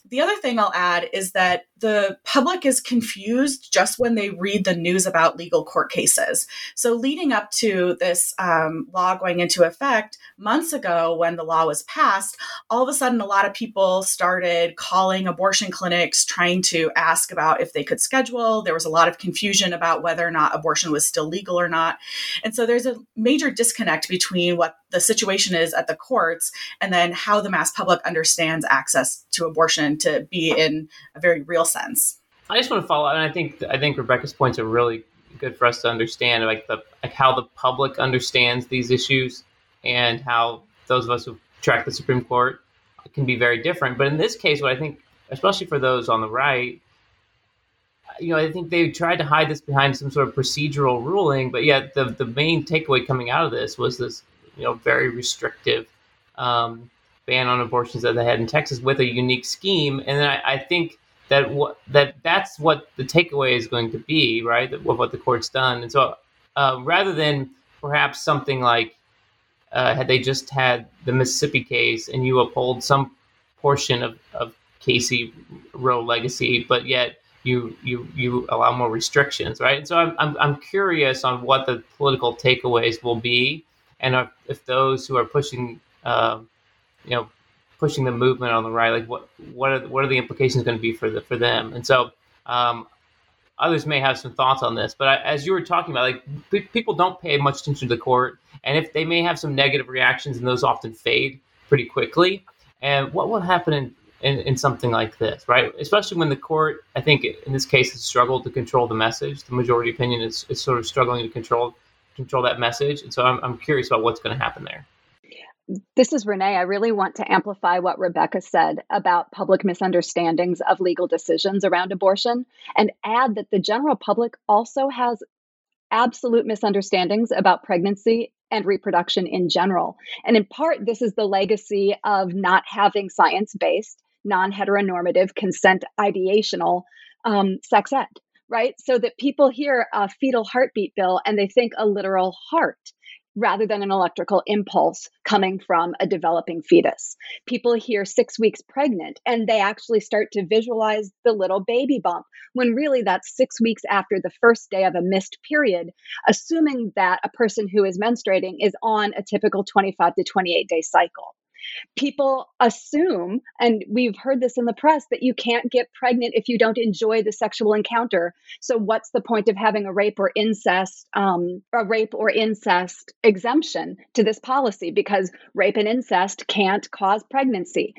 The other thing I'll add is that the public is confused just when they read the news about legal court cases. So, leading up to this um, law going into effect months ago, when the law was passed, all of a sudden a lot of people started calling abortion clinics trying to ask about if they could schedule. There was a lot of confusion about whether or not abortion was still legal or not. And so, there's a major disconnect between what the situation is at the courts and then how the mass public understands access to abortion to be in a very real sense. I just want to follow, and I think I think Rebecca's points are really good for us to understand, like the like how the public understands these issues, and how those of us who track the Supreme Court can be very different. But in this case, what I think, especially for those on the right, you know, I think they tried to hide this behind some sort of procedural ruling, but yet the the main takeaway coming out of this was this, you know, very restrictive um, ban on abortions that they had in Texas with a unique scheme. And I, I think that that that's what the takeaway is going to be, right? Of what the court's done. And so, uh, rather than perhaps something like uh, had they just had the Mississippi case and you uphold some portion of, of Casey Roe legacy, but yet you you you allow more restrictions, right? And so I'm I'm, I'm curious on what the political takeaways will be, and if, if those who are pushing uh, you know pushing the movement on the right like what what are what are the implications going to be for the for them? And so um, others may have some thoughts on this but I, as you were talking about like p- people don't pay much attention to the court and if they may have some negative reactions and those often fade pretty quickly and what will happen in, in, in something like this right? Especially when the court i think in this case has struggled to control the message. The majority opinion is, is sort of struggling to control control that message and so i'm, I'm curious about what's going to happen there this is Renee. I really want to amplify what Rebecca said about public misunderstandings of legal decisions around abortion and add that the general public also has absolute misunderstandings about pregnancy and reproduction in general. And in part, this is the legacy of not having science based, non heteronormative, consent ideational um, sex ed, right? So that people hear a fetal heartbeat bill and they think a literal heart rather than an electrical impulse coming from a developing fetus. People hear six weeks pregnant and they actually start to visualize the little baby bump when really that's six weeks after the first day of a missed period, assuming that a person who is menstruating is on a typical 25 to 28 day cycle people assume, and we've heard this in the press, that you can't get pregnant if you don't enjoy the sexual encounter. So, what's the point of having a rape or incest, um, a rape or incest exemption to this policy? Because rape and incest can't cause pregnancy.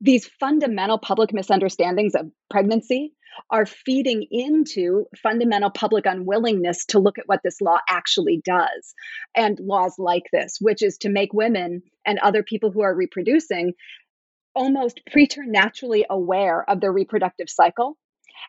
These fundamental public misunderstandings of pregnancy are feeding into fundamental public unwillingness to look at what this law actually does. And laws like this, which is to make women and other people who are reproducing almost preternaturally aware of their reproductive cycle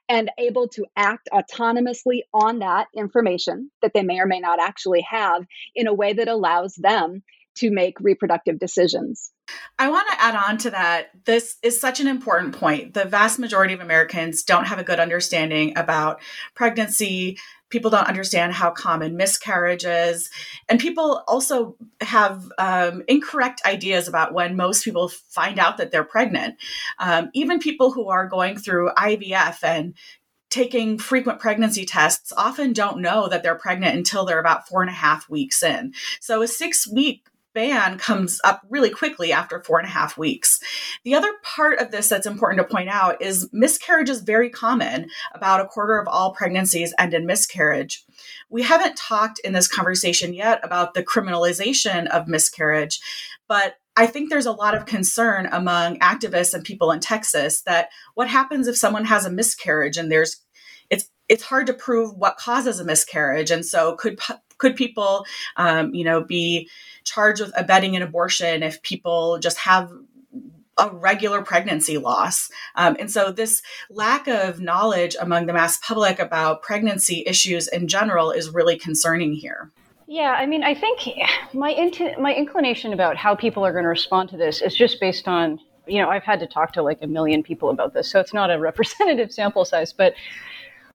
and able to act autonomously on that information that they may or may not actually have in a way that allows them to make reproductive decisions. I want to add on to that. This is such an important point. The vast majority of Americans don't have a good understanding about pregnancy. People don't understand how common miscarriage is. And people also have um, incorrect ideas about when most people find out that they're pregnant. Um, even people who are going through IVF and taking frequent pregnancy tests often don't know that they're pregnant until they're about four and a half weeks in. So a six week ban comes up really quickly after four and a half weeks. The other part of this that's important to point out is miscarriage is very common. About a quarter of all pregnancies end in miscarriage. We haven't talked in this conversation yet about the criminalization of miscarriage, but I think there's a lot of concern among activists and people in Texas that what happens if someone has a miscarriage and there's it's it's hard to prove what causes a miscarriage, and so could could people, um, you know, be charged with abetting an abortion if people just have a regular pregnancy loss. Um, and so, this lack of knowledge among the mass public about pregnancy issues in general is really concerning here. Yeah, I mean, I think my int- my inclination about how people are going to respond to this is just based on you know I've had to talk to like a million people about this, so it's not a representative sample size, but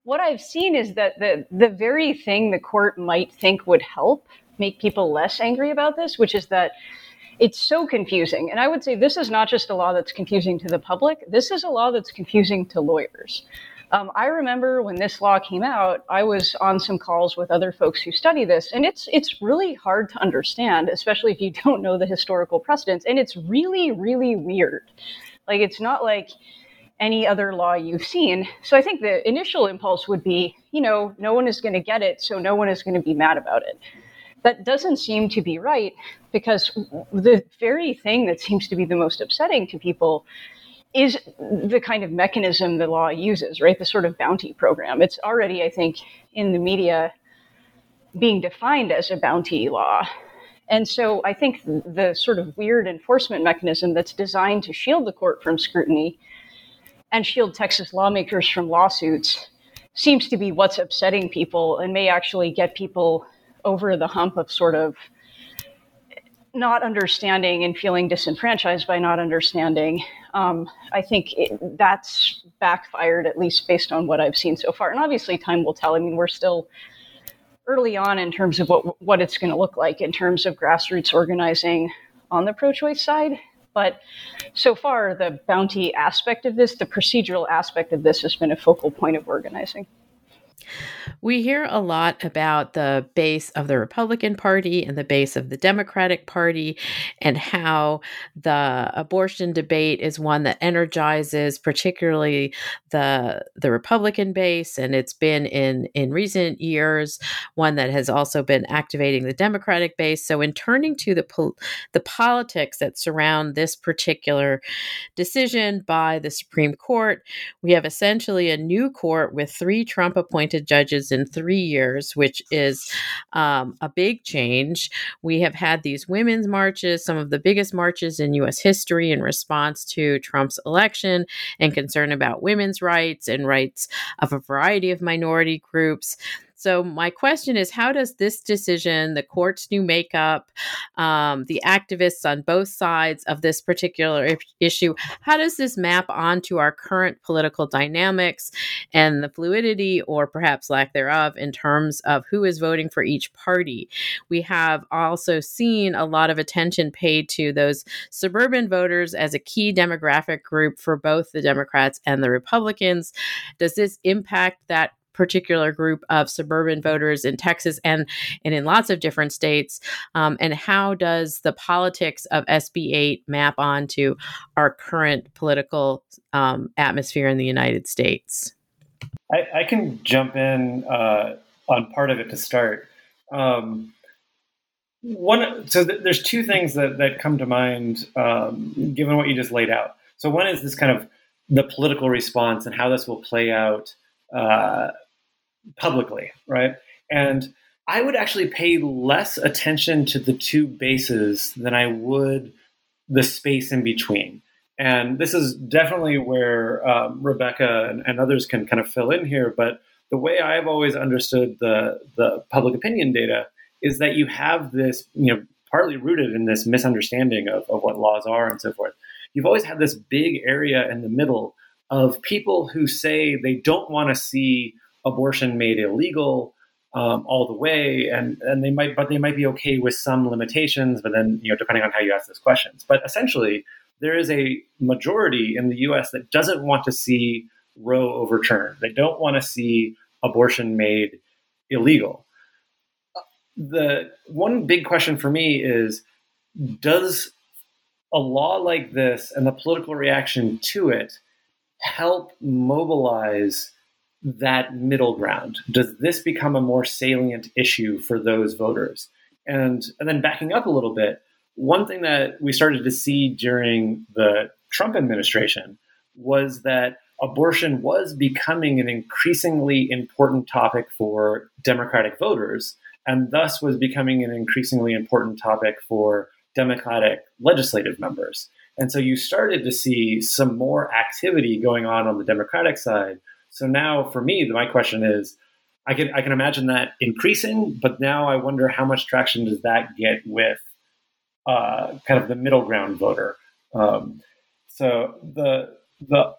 what I've seen is that the the very thing the court might think would help make people less angry about this, which is that it's so confusing. And I would say this is not just a law that's confusing to the public, this is a law that's confusing to lawyers. Um, I remember when this law came out, I was on some calls with other folks who study this, and it's it's really hard to understand, especially if you [laughs] don't know the historical precedents. And it's really, really weird. Like it's not like any other law you've seen. So I think the initial impulse would be, you know, no one is going to get it, so no one is going to be mad about it that doesn't seem to be right because the very thing that seems to be the most upsetting to people is the kind of mechanism the law uses, right? The sort of bounty program. It's already, I think, in the media being defined as a bounty law. And so I think the sort of weird enforcement mechanism that's designed to shield the court from scrutiny and shield Texas lawmakers from lawsuits seems to be what's upsetting people and may actually get people over the hump of sort of not understanding and feeling disenfranchised by not understanding. Um, I think it, that's backfired, at least based on what I've seen so far. And obviously, time will tell. I mean, we're still early on in terms of what what it's going to look like in terms of grassroots organizing on the pro-choice side. But so far, the bounty aspect of this, the procedural aspect of this, has been a focal point of organizing. We hear a lot about the base of the Republican Party and the base of the Democratic Party, and how the abortion debate is one that energizes particularly the the Republican base, and it's been in in recent years one that has also been activating the Democratic base. So, in turning to the pol- the politics that surround this particular decision by the Supreme Court, we have essentially a new court with three Trump appointed judges in three years, which is um, a big change. We have had these women's marches, some of the biggest marches in U.S. history in response to Trump's election and concern about women's rights and rights of a variety of minority groups. So, my question is how does this decision, the court's new makeup, um, the activists on both sides of this particular issue, how does this map onto our current political dynamics and the fluidity or perhaps lack thereof in terms of who is voting for each party? We have also seen a lot of attention paid to those suburban voters as a key demographic group for both the Democrats and the Republicans. Does this impact that particular group of suburban voters in Texas and and in lots of different states? Um, and how does the politics of SB 8 map onto our current political um, atmosphere in the United States? I, I can jump in uh, on part of it to start. Um, one, so th- there's two things that, that come to mind um, given what you just laid out. So one is this kind of the political response and how this will play out uh, publicly, right? And I would actually pay less attention to the two bases than I would the space in between. And this is definitely where um, Rebecca and, and, others can kind of fill in here. But the way I've always understood the, the public opinion data is that you have this, you know, partly rooted in this misunderstanding of, of what laws are and so forth. You've always had this big area in the middle of people who say they don't want to see abortion made illegal um, all the way, and and they might, but they might be okay with some limitations. But then, you know, depending on how you ask those questions. But essentially, there is a majority in the U.S. that doesn't want to see Roe overturned. They don't want to see abortion made illegal. The one big question for me is: Does a law like this and the political reaction to it help mobilize that middle ground? Does this become a more salient issue for those voters? And, and then backing up a little bit, one thing that we started to see during the Trump administration was that abortion was becoming an increasingly important topic for Democratic voters, and thus was becoming an increasingly important topic for Democratic legislative members. And so you started to see some more activity going on on the Democratic side so now for me, my question is, I can I can imagine that increasing, but now I wonder how much traction does that get with uh, kind of the middle ground voter. Um, so the the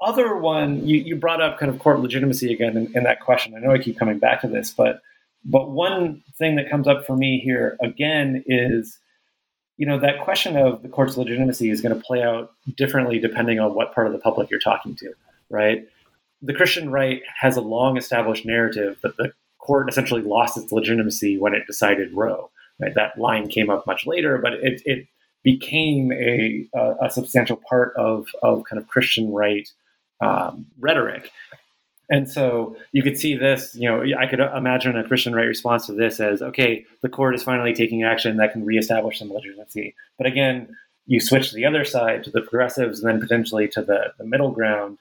other one you, you brought up kind of court legitimacy again in, in, that question. I know I keep coming back to this, but but one thing that comes up for me here again is you know that question of the court's legitimacy is going to play out differently depending on what part of the public you're talking to, right? The Christian right has a long established narrative that the court essentially lost its legitimacy when it decided Roe. Right? That line came up much later, but it, it became a, a, a, substantial part of, of kind of Christian right um, rhetoric. And so you could see this, you know, I could imagine a Christian right response to this as, okay, the court is finally taking action that can reestablish some legitimacy. But again, you switch to the other side, to the progressives, and then potentially to the, the middle ground.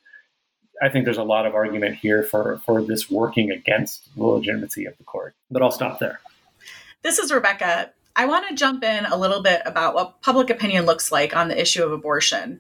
I think there's a lot of argument here for, for this working against the legitimacy of the court. But I'll stop there. This is Rebecca. I want to jump in a little bit about what public opinion looks like on the issue of abortion.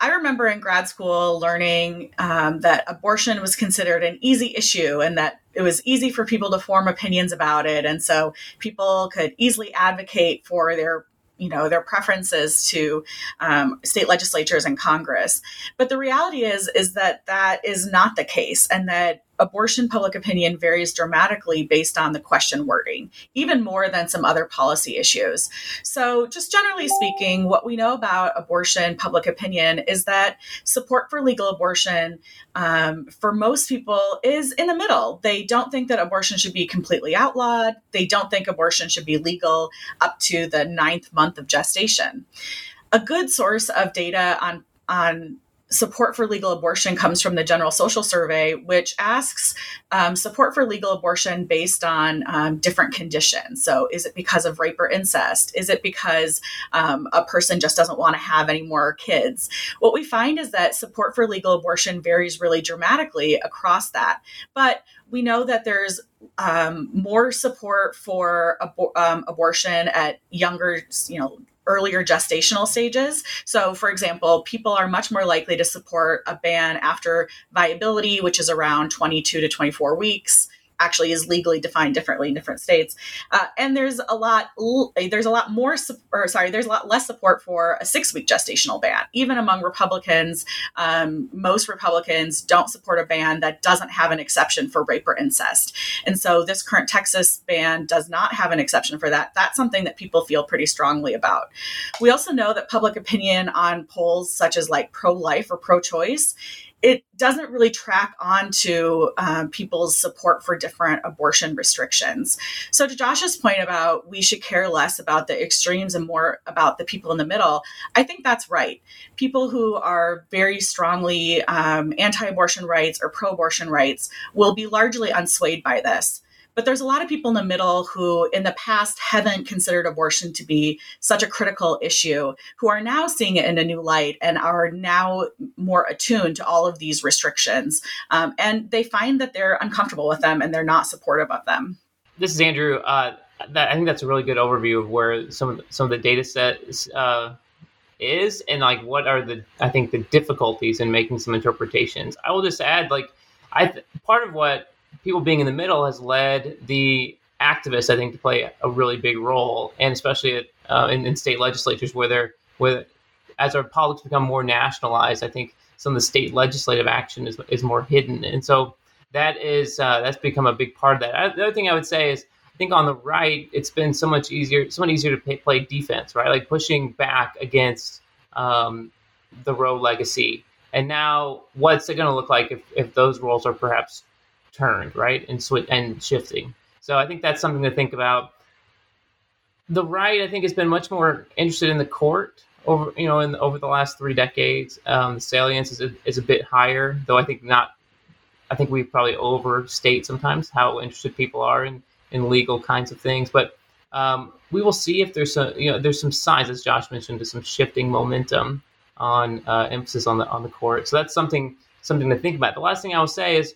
I remember in grad school learning um, that abortion was considered an easy issue and that it was easy for people to form opinions about it. And so people could easily advocate for their you know their preferences to um, state legislatures and Congress. But the reality is is that that is not the case, and that abortion public opinion varies dramatically based on the question wording, even more than some other policy issues. So, just generally speaking, what we know about abortion public opinion is that support for legal abortion um, for most people is in the middle. They don't think that abortion should be completely outlawed, they don't think abortion should be legal up to the ninth month of gestation. A good source of data on on support for legal abortion comes from the General Social Survey, which asks um, support for legal abortion based on um, different conditions. So, is it because of rape or incest? Is it because um, a person just doesn't want to have any more kids? What we find is that support for legal abortion varies really dramatically across that. But we know that there's um, more support for abor- um, abortion at younger, you know, earlier gestational stages. So, for example, people are much more likely to support a ban after viability, which is around 22 to 24 weeks actually is legally defined differently in different states. Uh, and there's a lot there's a lot more or sorry there's a lot less support for a six week gestational ban. Even among Republicans, um, most Republicans don't support a ban that doesn't have an exception for rape or incest. And so this current Texas ban does not have an exception for that. That's something that people feel pretty strongly about. We also know that public opinion on polls such as like pro life or pro choice it doesn't really track onto um, people's support for different abortion restrictions. So, to Josh's point about we should care less about the extremes and more about the people in the middle, I think that's right. People who are very strongly um, anti abortion rights or pro abortion rights will be largely unswayed by this. But there's a lot of people in the middle who, in the past, haven't considered abortion to be such a critical issue, who are now seeing it in a new light and are now more attuned to all of these restrictions. Um, and they find that they're uncomfortable with them and they're not supportive of them. This is Andrew. Uh, that, I think that's a really good overview of where some of the, some of the data sets uh, is and like what are the I think the difficulties in making some interpretations. I will just add like I part of what people being in the middle has led the activists I think to play a really big role, and especially at, uh, in, in state legislatures where they're where as our politics become more nationalized, I think some of the state legislative action is is more hidden, and so that is uh, that's become a big part of that. I, the other thing I would say is I think on the right, it's been so much easier, so much easier to pay, play defense, right? Like pushing back against um, the Roe legacy. And now, what's it going to look like if, if those roles are perhaps turned, right, and sw- and shifting? So I think that's something to think about. The right, I think, has been much more interested in the court over, you know, in over the last three decades. Um, the salience is a, is a bit higher, though. I think not. I think we probably overstate sometimes how interested people are in in legal kinds of things. But um, we will see if there's some, you know, there's some signs, as Josh mentioned, to some shifting momentum on uh, emphasis on the on the court. So that's something something to think about. The last thing I will say is,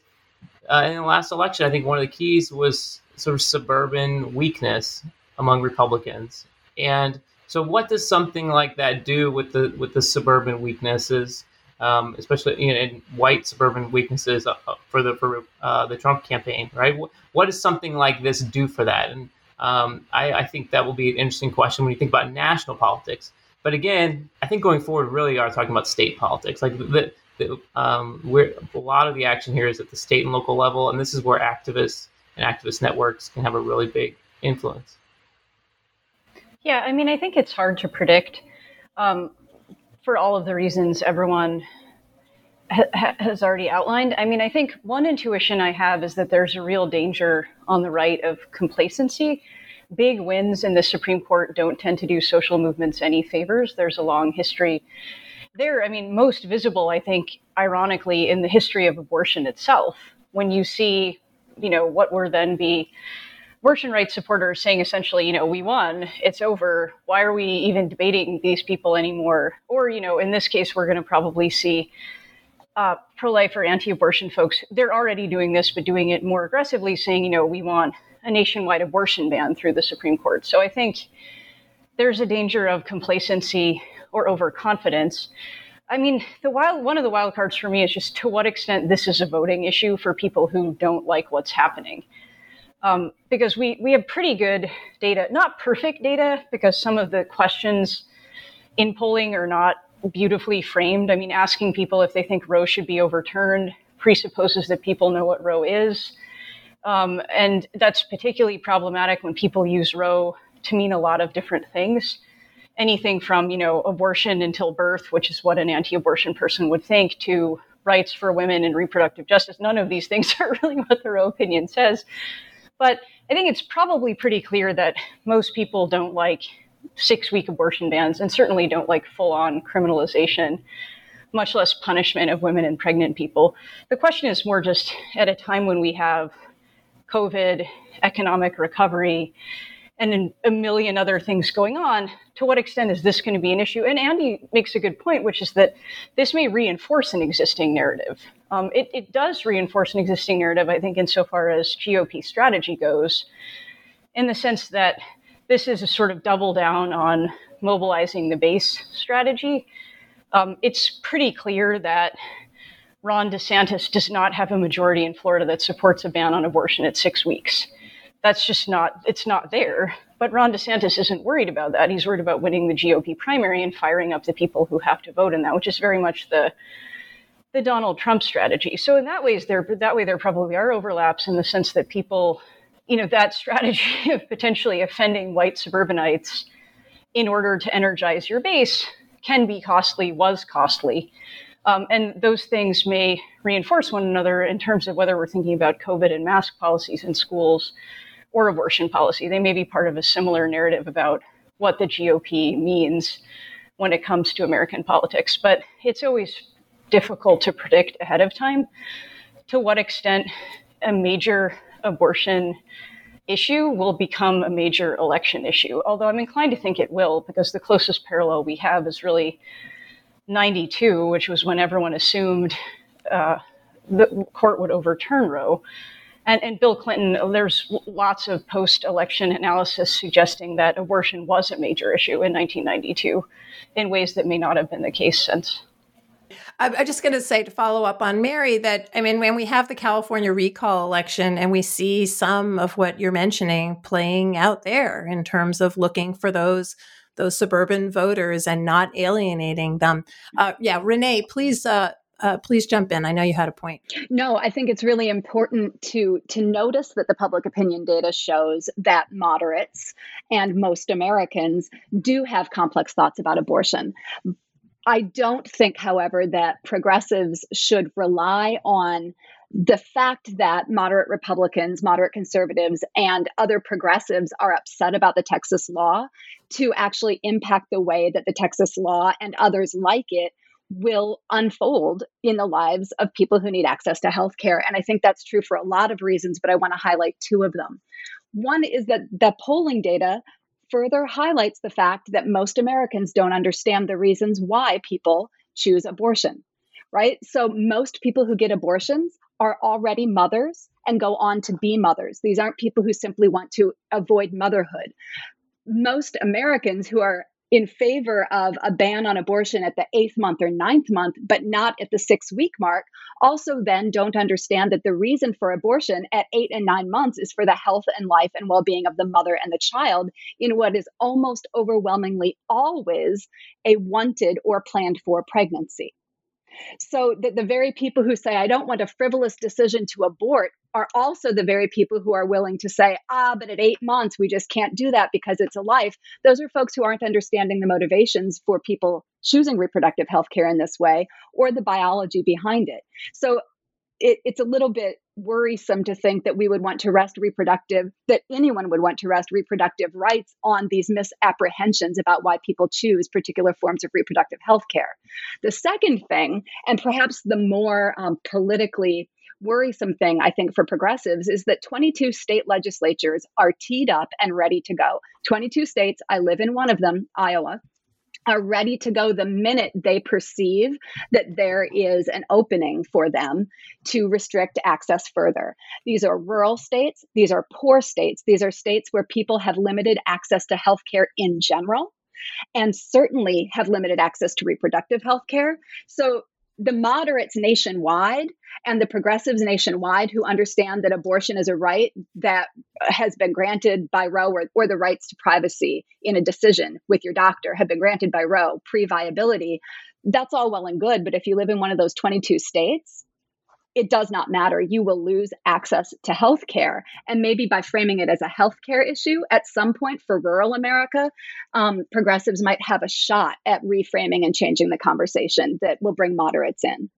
uh, in the last election, I think one of the keys was sort of suburban weakness among Republicans, and so what does something like that do with the with the suburban weaknesses? um, especially you know, in white suburban weaknesses uh, uh, for the for uh, the Trump campaign, right? What does something like this do for that? And um, I, I, think that will be an interesting question when you think about national politics. But again, I think going forward, really are talking about state politics. Like the, the um, a lot of the action here is at the state and local level, and this is where activists and activist networks can have a really big influence. Yeah, I mean, I think it's hard to predict. Um, for all of the reasons everyone ha- has already outlined. I mean, I think one intuition I have is that there's a real danger on the right of complacency. Big wins in the Supreme Court don't tend to do social movements any favors. There's a long history there. I mean, most visible, I think, ironically, in the history of abortion itself, when you see, you know, what were then be abortion rights supporters saying essentially, you know, we won, it's over. Why are we even debating these people anymore? Or, you know, in this case, we're going to probably see uh, pro life or anti abortion folks, they're already doing this, but doing it more aggressively, saying, you know, we want a nationwide abortion ban through the Supreme Court. So I think there's a danger of complacency or overconfidence. I mean, the wild one of the wild cards for me is just to what extent this is a voting issue for people who don't like what's happening um, because we, we have pretty good data, not perfect data, because some of the questions in polling are not beautifully framed. I mean, asking people if they think Roe should be overturned presupposes that people know what Roe is. Um, and that's particularly problematic when people use Roe to mean a lot of different things. Anything from, you know, abortion until birth, which is what an anti-abortion person would think, to rights for women and reproductive justice. None of these things [laughs] are really what the Roe opinion says. But I think it's probably pretty clear that most people don't like six week abortion bans and certainly don't like full on criminalization, much less punishment of women and pregnant people. The question is more just at a time when we have COVID, economic recovery, and a million other things going on, to what extent is this going to be an issue? And Andy makes a good point, which is that this may reinforce an existing narrative. Um, it, it, does reinforce an existing narrative, I think, insofar as GOP strategy goes, in the sense that this is a sort of double down on mobilizing the base strategy. Um, it's pretty clear that Ron DeSantis does not have a majority in Florida that supports a ban on abortion at six weeks that's just not it's not there. But Ron DeSantis isn't worried about that. He's worried about winning the GOP primary and firing up the people who have to vote in that, which is very much the the Donald Trump strategy. So in that ways there that way there probably are overlaps in the sense that people, you know, that strategy [laughs] of potentially offending white suburbanites in order to energize your base can be costly, was costly. Um, and those things may reinforce one another in terms of whether we're thinking about COVID and mask policies in schools or abortion policy. They may be part of a similar narrative about what the GOP means when it comes to American politics. But it's always difficult to predict ahead of time to what extent a major abortion issue will become a major election issue. Although I'm inclined to think it will, because the closest parallel we have is really 92, which was when everyone assumed uh, the court would overturn Roe. And, and Bill Clinton, there's lots of post election analysis suggesting that abortion was a major issue in 1992 in ways that may not have been the case since. I'm just going to say to follow up on Mary that, I mean, when we have the California recall election and we see some of what you're mentioning playing out there in terms of looking for those those suburban voters and not alienating them. Uh, yeah, Renee, please uh, uh, please jump in. I know you had a point. No, I think it's really important to to notice that the public opinion data shows that moderates and most Americans do have complex thoughts about abortion. I don't think, however, that progressives should rely on the fact that moderate Republicans, moderate conservatives, and other progressives are upset about the Texas law to actually impact the way that the Texas law and others like it will unfold in the lives of people who need access to health care. And I think that's true for a lot of reasons, but I want to highlight two of them. One is that the polling data further highlights the fact that most Americans don't understand the reasons why people choose abortion, right? So, most people who get abortions are already mothers and go on to be mothers. These aren't people who simply want to avoid motherhood. Most Americans who are in favor of a ban on abortion at the eighth month or ninth month, but not at the six week mark, also then don't understand that the reason for abortion at eight and nine months is for the health and life and well being of the mother and the child in what is almost overwhelmingly always a wanted or planned for pregnancy. So that the very people who say, I don't want a frivolous decision to abort, are also the very people who are willing to say, ah, but at eight months, we just can't do that because it's a life. Those are folks who aren't understanding the motivations for people choosing reproductive health care in this way or the biology behind it. So it, it's a little bit worrisome to think that we would want to rest reproductive, that anyone would want to rest reproductive rights on these misapprehensions about why people choose particular forms of reproductive health care. The second thing, and perhaps the more um, politically worrisome thing, I think, for progressives is that 22 state legislatures are teed up and ready to go. 22 states, I live in one of them, Iowa, are ready to go the minute they perceive that there is an opening for them to restrict access further. These are rural states, these are poor states, these are states where people have limited access to health care in general and certainly have limited access to reproductive health care. So the moderates nationwide and the progressives nationwide who understand that abortion is a right that has been granted by Roe or, or the rights to privacy in a decision with your doctor have been granted by Roe pre viability, that's all well and good. But if you live in one of those 22 states, it does not matter. You will lose access to health care. And maybe by framing it as a health care issue at some point for rural America, um, progressives might have a shot at reframing and changing the conversation that will bring moderates in.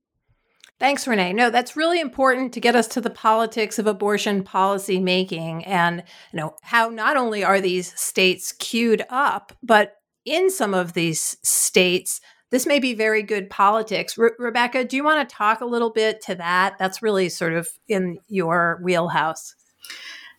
Thanks, Renee. No, that's really important to get us to the politics of abortion policy making and you know how not only are these states queued up, but in some of these states, this may be very good politics. Re- Rebecca, do you want to talk a little bit to that? That's really sort of in your wheelhouse.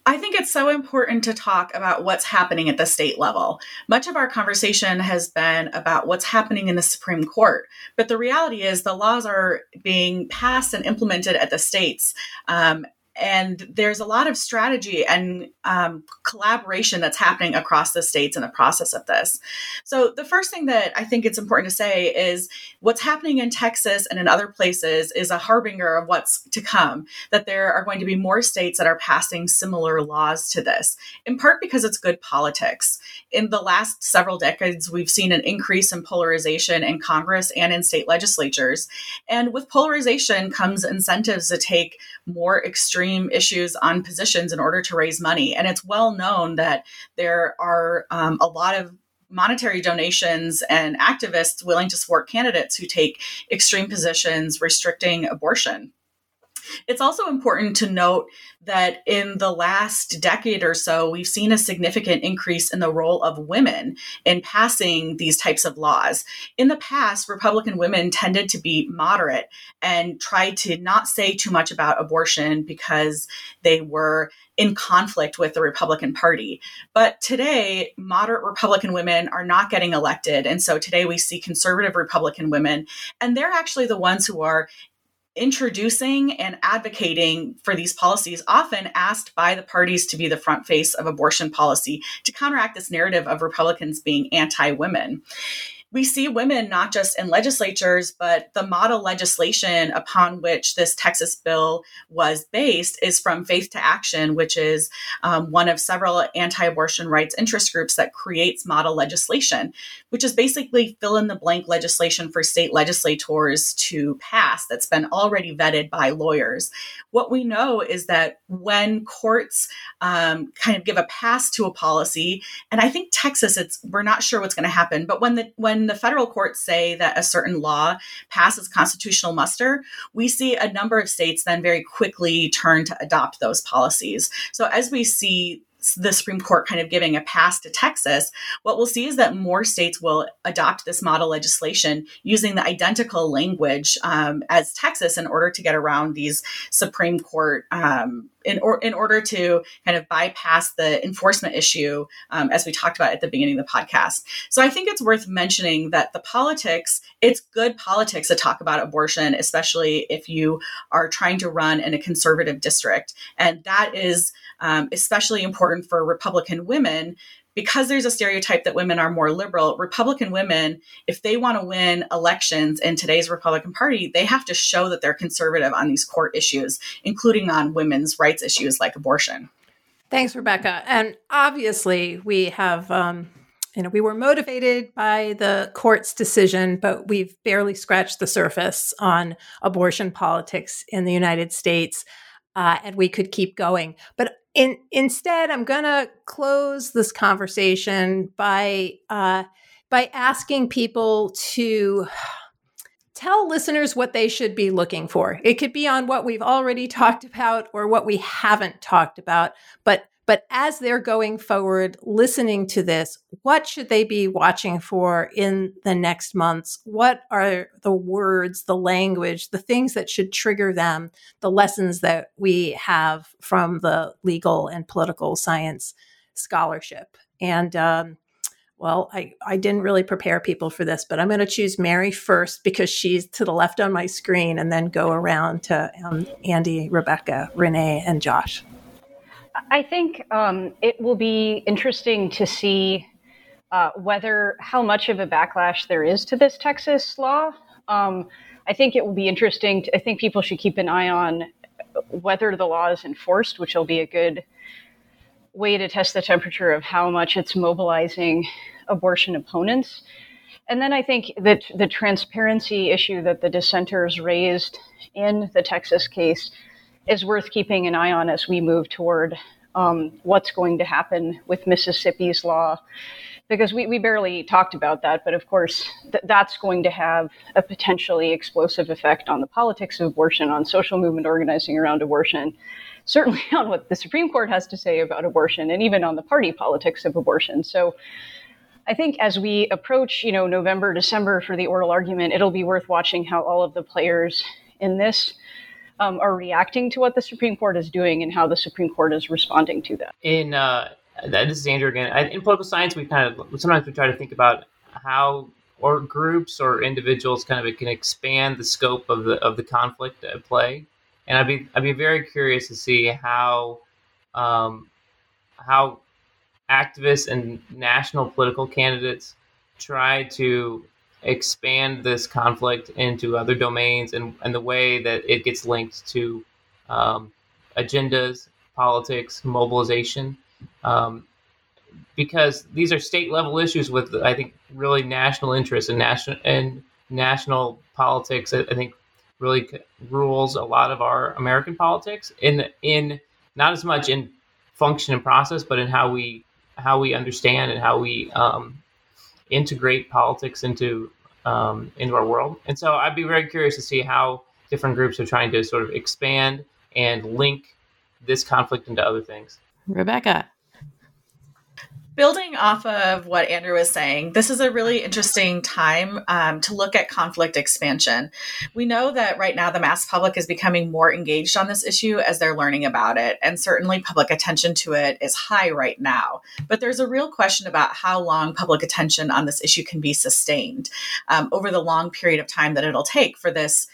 I think it's so important to talk about what's happening at the state level. Much of our conversation has been about what's happening in the Supreme Court, but the reality is the laws are being passed and implemented at the states. Um, and there's a lot of strategy and um, collaboration that's happening across the states in the process of this. So, the first thing that I think it's important to say is what's happening in Texas and in other places is a harbinger of what's to come, that there are going to be more states that are passing similar laws to this, in part because it's good politics. In the last several decades, we've seen an increase in polarization in Congress and in state legislatures. And with polarization comes incentives to take more extreme issues on positions in order to raise money. And it's well known that there are um, a lot of monetary donations and activists willing to support candidates who take extreme positions restricting abortion. It's also important to note that in the last decade or so, we've seen a significant increase in the role of women in passing these types of laws. In the past, Republican women tended to be moderate and tried to not say too much about abortion because they were in conflict with the Republican Party. But today, moderate Republican women are not getting elected. And so today we see conservative Republican women, and they're actually the ones who are introducing and advocating for these policies, often asked by the parties to be the front face of abortion policy to counteract this narrative of Republicans being anti women we see women not just in legislatures, but the model legislation upon which this Texas bill was based is from Faith2Action, which is um, one of several anti abortion rights interest groups that creates model legislation, which is basically fill in the blank legislation for state legislators to pass that's been already vetted by lawyers. What we know is that when courts um, kind of give a pass to a policy, and I think Texas, it's we're not sure what's going to happen, but when the when the federal courts say that a certain law passes constitutional muster, we see a number of states then very quickly turn to adopt those policies. So as we see the Supreme Court kind of giving a pass to Texas, what we'll see is that more states will adopt this model legislation using the identical language um, as Texas in order to get around these Supreme Court um, in, or, in order to kind of bypass the enforcement issue, um, as we talked about at the beginning of the podcast. So I think it's worth mentioning that the politics, it's good politics to talk about abortion, especially if you are trying to run in a conservative district. And that is um, especially important for Republican women because there's a stereotype that women are more liberal, Republican women, if they want to win elections in today's Republican Party, they have to show that they're conservative on these court issues, including on women's rights issues like abortion. Thanks, Rebecca. And obviously, we have, um, you know, we were motivated by the court's decision, but we've barely scratched the surface on abortion politics in the United States. Uh, and we could keep going. But in, instead, I'm going to close this conversation by uh, by asking people to tell listeners what they should be looking for. It could be on what we've already talked about or what we haven't talked about, but but as they're going forward, listening to this, what should they be watching for in the next months? What are the words, the language, the things that should trigger them, the lessons that we have from the legal and political science scholarship? And um, well, I, I didn't really prepare people for this, but I'm going to choose Mary first because she's to the left on my screen and then go around to um, Andy, Rebecca, Renee, and Josh. I think um, it will be interesting to see uh, whether how much of a backlash there is to this Texas law. Um, I think it will be interesting. To, I think people should keep an eye on whether the law is enforced, which will be a good way to test the temperature of how much it's mobilizing abortion opponents. And then I think that the transparency issue that the dissenters raised in the Texas case is worth keeping an eye on as we move toward um, what's going to happen with Mississippi's law. Because we, we barely talked about that, but of course, th- that's going to have a potentially explosive effect on the politics of abortion, on social movement organizing around abortion, certainly [laughs] on what the Supreme Court has to say about abortion, and even on the party politics of abortion. So I think as we approach, you know, November, December for the oral argument, it'll be worth watching how all of the players in this um, are reacting to what the Supreme Court is doing and how the Supreme Court is responding to that. In uh, this is Andrew again. In political science, we kind of sometimes we try to think about how or groups or individuals kind of can expand the scope of the of the conflict at play. And I'd be I'd be very curious to see how um, how activists and national political candidates try to expand this conflict into other domains and, and the way that it gets linked to um, agendas, politics, mobilization. Um, because these are state level issues with, I think, really national interest and national and national politics. I, I think really rules a lot of our American politics in in not as much in function and process, but in how we how we understand and how we um, integrate politics into um, into our world. And so I'd be very curious to see how different groups are trying to sort of expand and link this conflict into other things. Rebecca. Building off of what Andrew was saying, this is a really interesting time um, to look at conflict expansion. We know that right now the mass public is becoming more engaged on this issue as they're learning about it, and certainly public attention to it is high right now. But there's a real question about how long public attention on this issue can be sustained um, over the long period of time that it'll take for this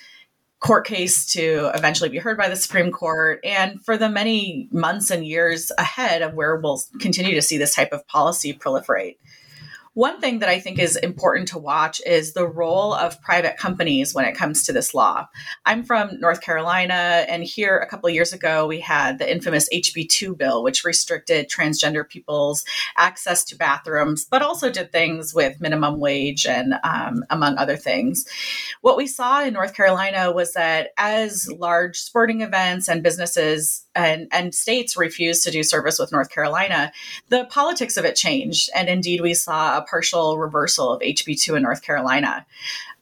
court case to eventually be heard by the Supreme Court, and for the many months and years ahead of where we'll continue to see this type of policy proliferate. One thing that I think is important to watch is the role of private companies when it comes to this law. I'm from North Carolina, and here a couple years ago, we had the infamous HB2 bill, which restricted transgender people's access to bathrooms, but also did things with minimum wage and um, among other things. What we saw in North Carolina was that as large sporting events and businesses and, and states refused to do service with North Carolina, the politics of it changed. And indeed, we saw a partial reversal of HB2 in North Carolina.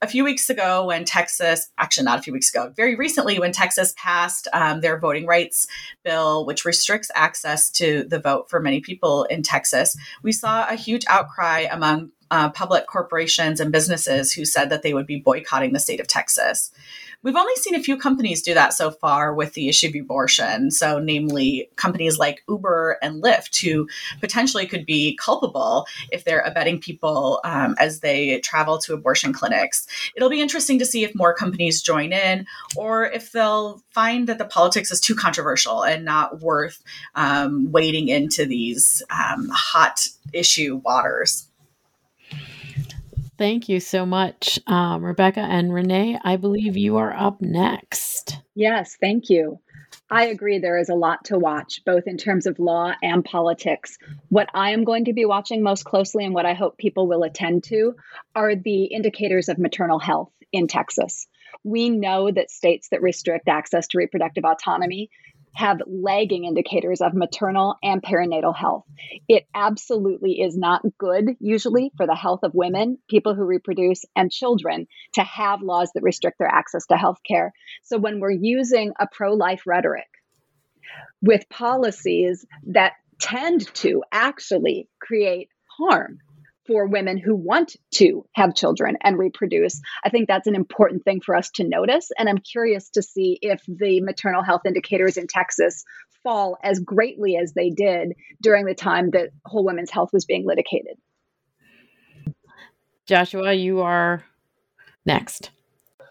A few weeks ago, when Texas, actually not a few weeks ago, very recently, when Texas passed um, their voting rights bill, which restricts access to the vote for many people in Texas, we saw a huge outcry among uh, public corporations and businesses who said that they would be boycotting the state of Texas. We've only seen a few companies do that so far with the issue of abortion. So, namely, companies like Uber and Lyft, who potentially could be culpable if they're abetting people um, as they travel to abortion clinics. It'll be interesting to see if more companies join in or if they'll find that the politics is too controversial and not worth um, wading into these um, hot issue waters. Thank you so much, um, Rebecca and Renee. I believe you are up next. Yes, thank you. I agree there is a lot to watch, both in terms of law and politics. What I am going to be watching most closely and what I hope people will attend to are the indicators of maternal health in Texas. We know that states that restrict access to reproductive autonomy have lagging indicators of maternal and perinatal health. It absolutely is not good, usually, for the health of women, people who reproduce, and children to have laws that restrict their access to health care. So when we're using a pro life rhetoric with policies that tend to actually create harm for women who want to have children and reproduce. I think that's an important thing for us to notice. And I'm curious to see if the maternal health indicators in Texas fall as greatly as they did during the time that whole women's health was being litigated. Joshua, you are next.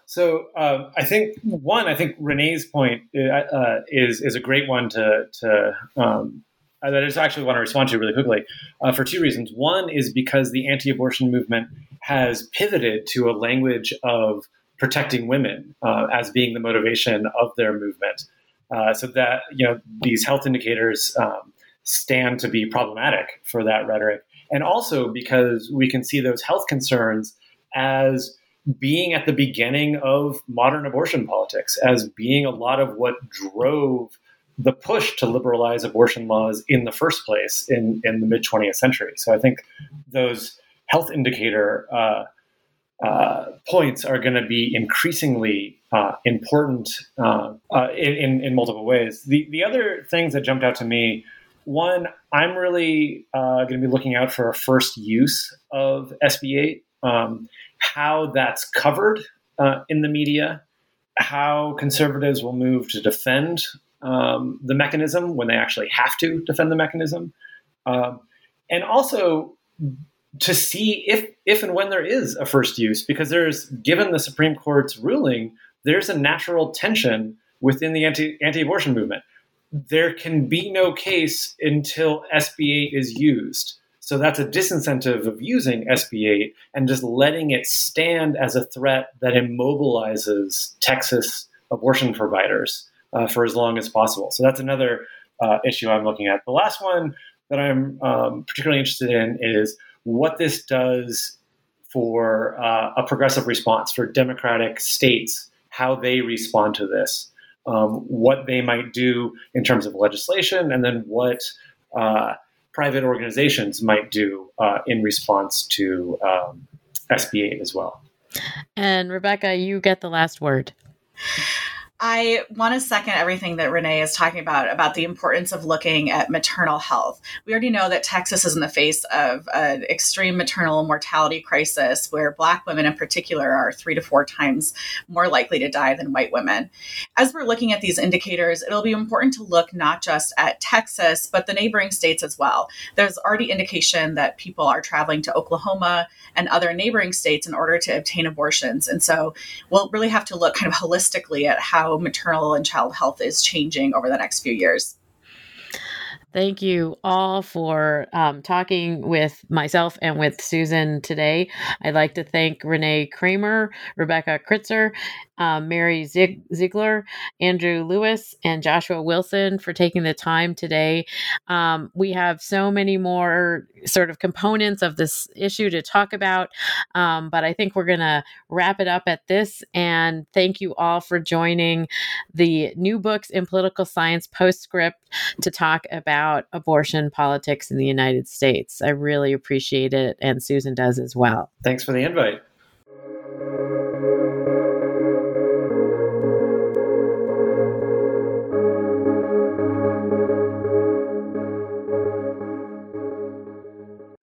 So uh, I think one, I think Renee's point uh, uh is is a great one to to um, that I just actually want to respond to really quickly uh, for two reasons. One is because the anti abortion movement has pivoted to a language of protecting women uh, as being the motivation of their movement. Uh, so that, you know, these health indicators um, stand to be problematic for that rhetoric. And also because we can see those health concerns as being at the beginning of modern abortion politics, as being a lot of what drove the push to liberalize abortion laws in the first place in, in the mid 20th century. So I think those health indicator uh, uh, points are going to be increasingly uh, important uh, uh, in, in multiple ways. The, the other things that jumped out to me one, I'm really uh, going to be looking out for a first use of SB 8, um, how that's covered in the media, how conservatives will move to defend um, the mechanism when they actually have to defend the mechanism, um, and also to see if if and when there is a first use, because there's given the Supreme Court's ruling, there's a natural tension within the anti anti-abortion movement. There can be no case until SB 8 is used. So that's a disincentive of using SB 8 and just letting it stand as a threat that immobilizes Texas abortion providers uh, for as long as possible. So that's another uh, issue I'm looking at. The last one that I'm um, particularly interested in is what this does for uh, a progressive response for democratic states, how they respond to this, um, what they might do in terms of legislation, and then what uh, private organizations might do uh, in response to um, SB 8 as well. And Rebecca, you get the last word. I want to second everything that Renee is talking about about the importance of looking at maternal health. We already know that Texas is in the face of an extreme maternal mortality crisis where Black women in particular are three to four times more likely to die than white women. As we're looking at these indicators, it'll be important to look not just at Texas, but the neighboring states as well. There's already indication that people are traveling to Oklahoma and other neighboring states in order to obtain abortions. And so we'll really have to look kind of holistically at maternal and child health is changing over the next few years. Thank you all for um, talking with myself and with Susan today. I'd like to thank Renee Cramer, Rebecca Kreitzer, um, Mary Ziegler, Andrew Lewis, and Joshua Wilson for taking the time today. Um, we have so many more sort of components of this issue to talk about, um, but I think we're going to wrap it up at this. And thank you all for joining the New Books in Political Science postscript to talk about abortion politics in the United States. I really appreciate it, and Susan does as well. Thanks for the invite.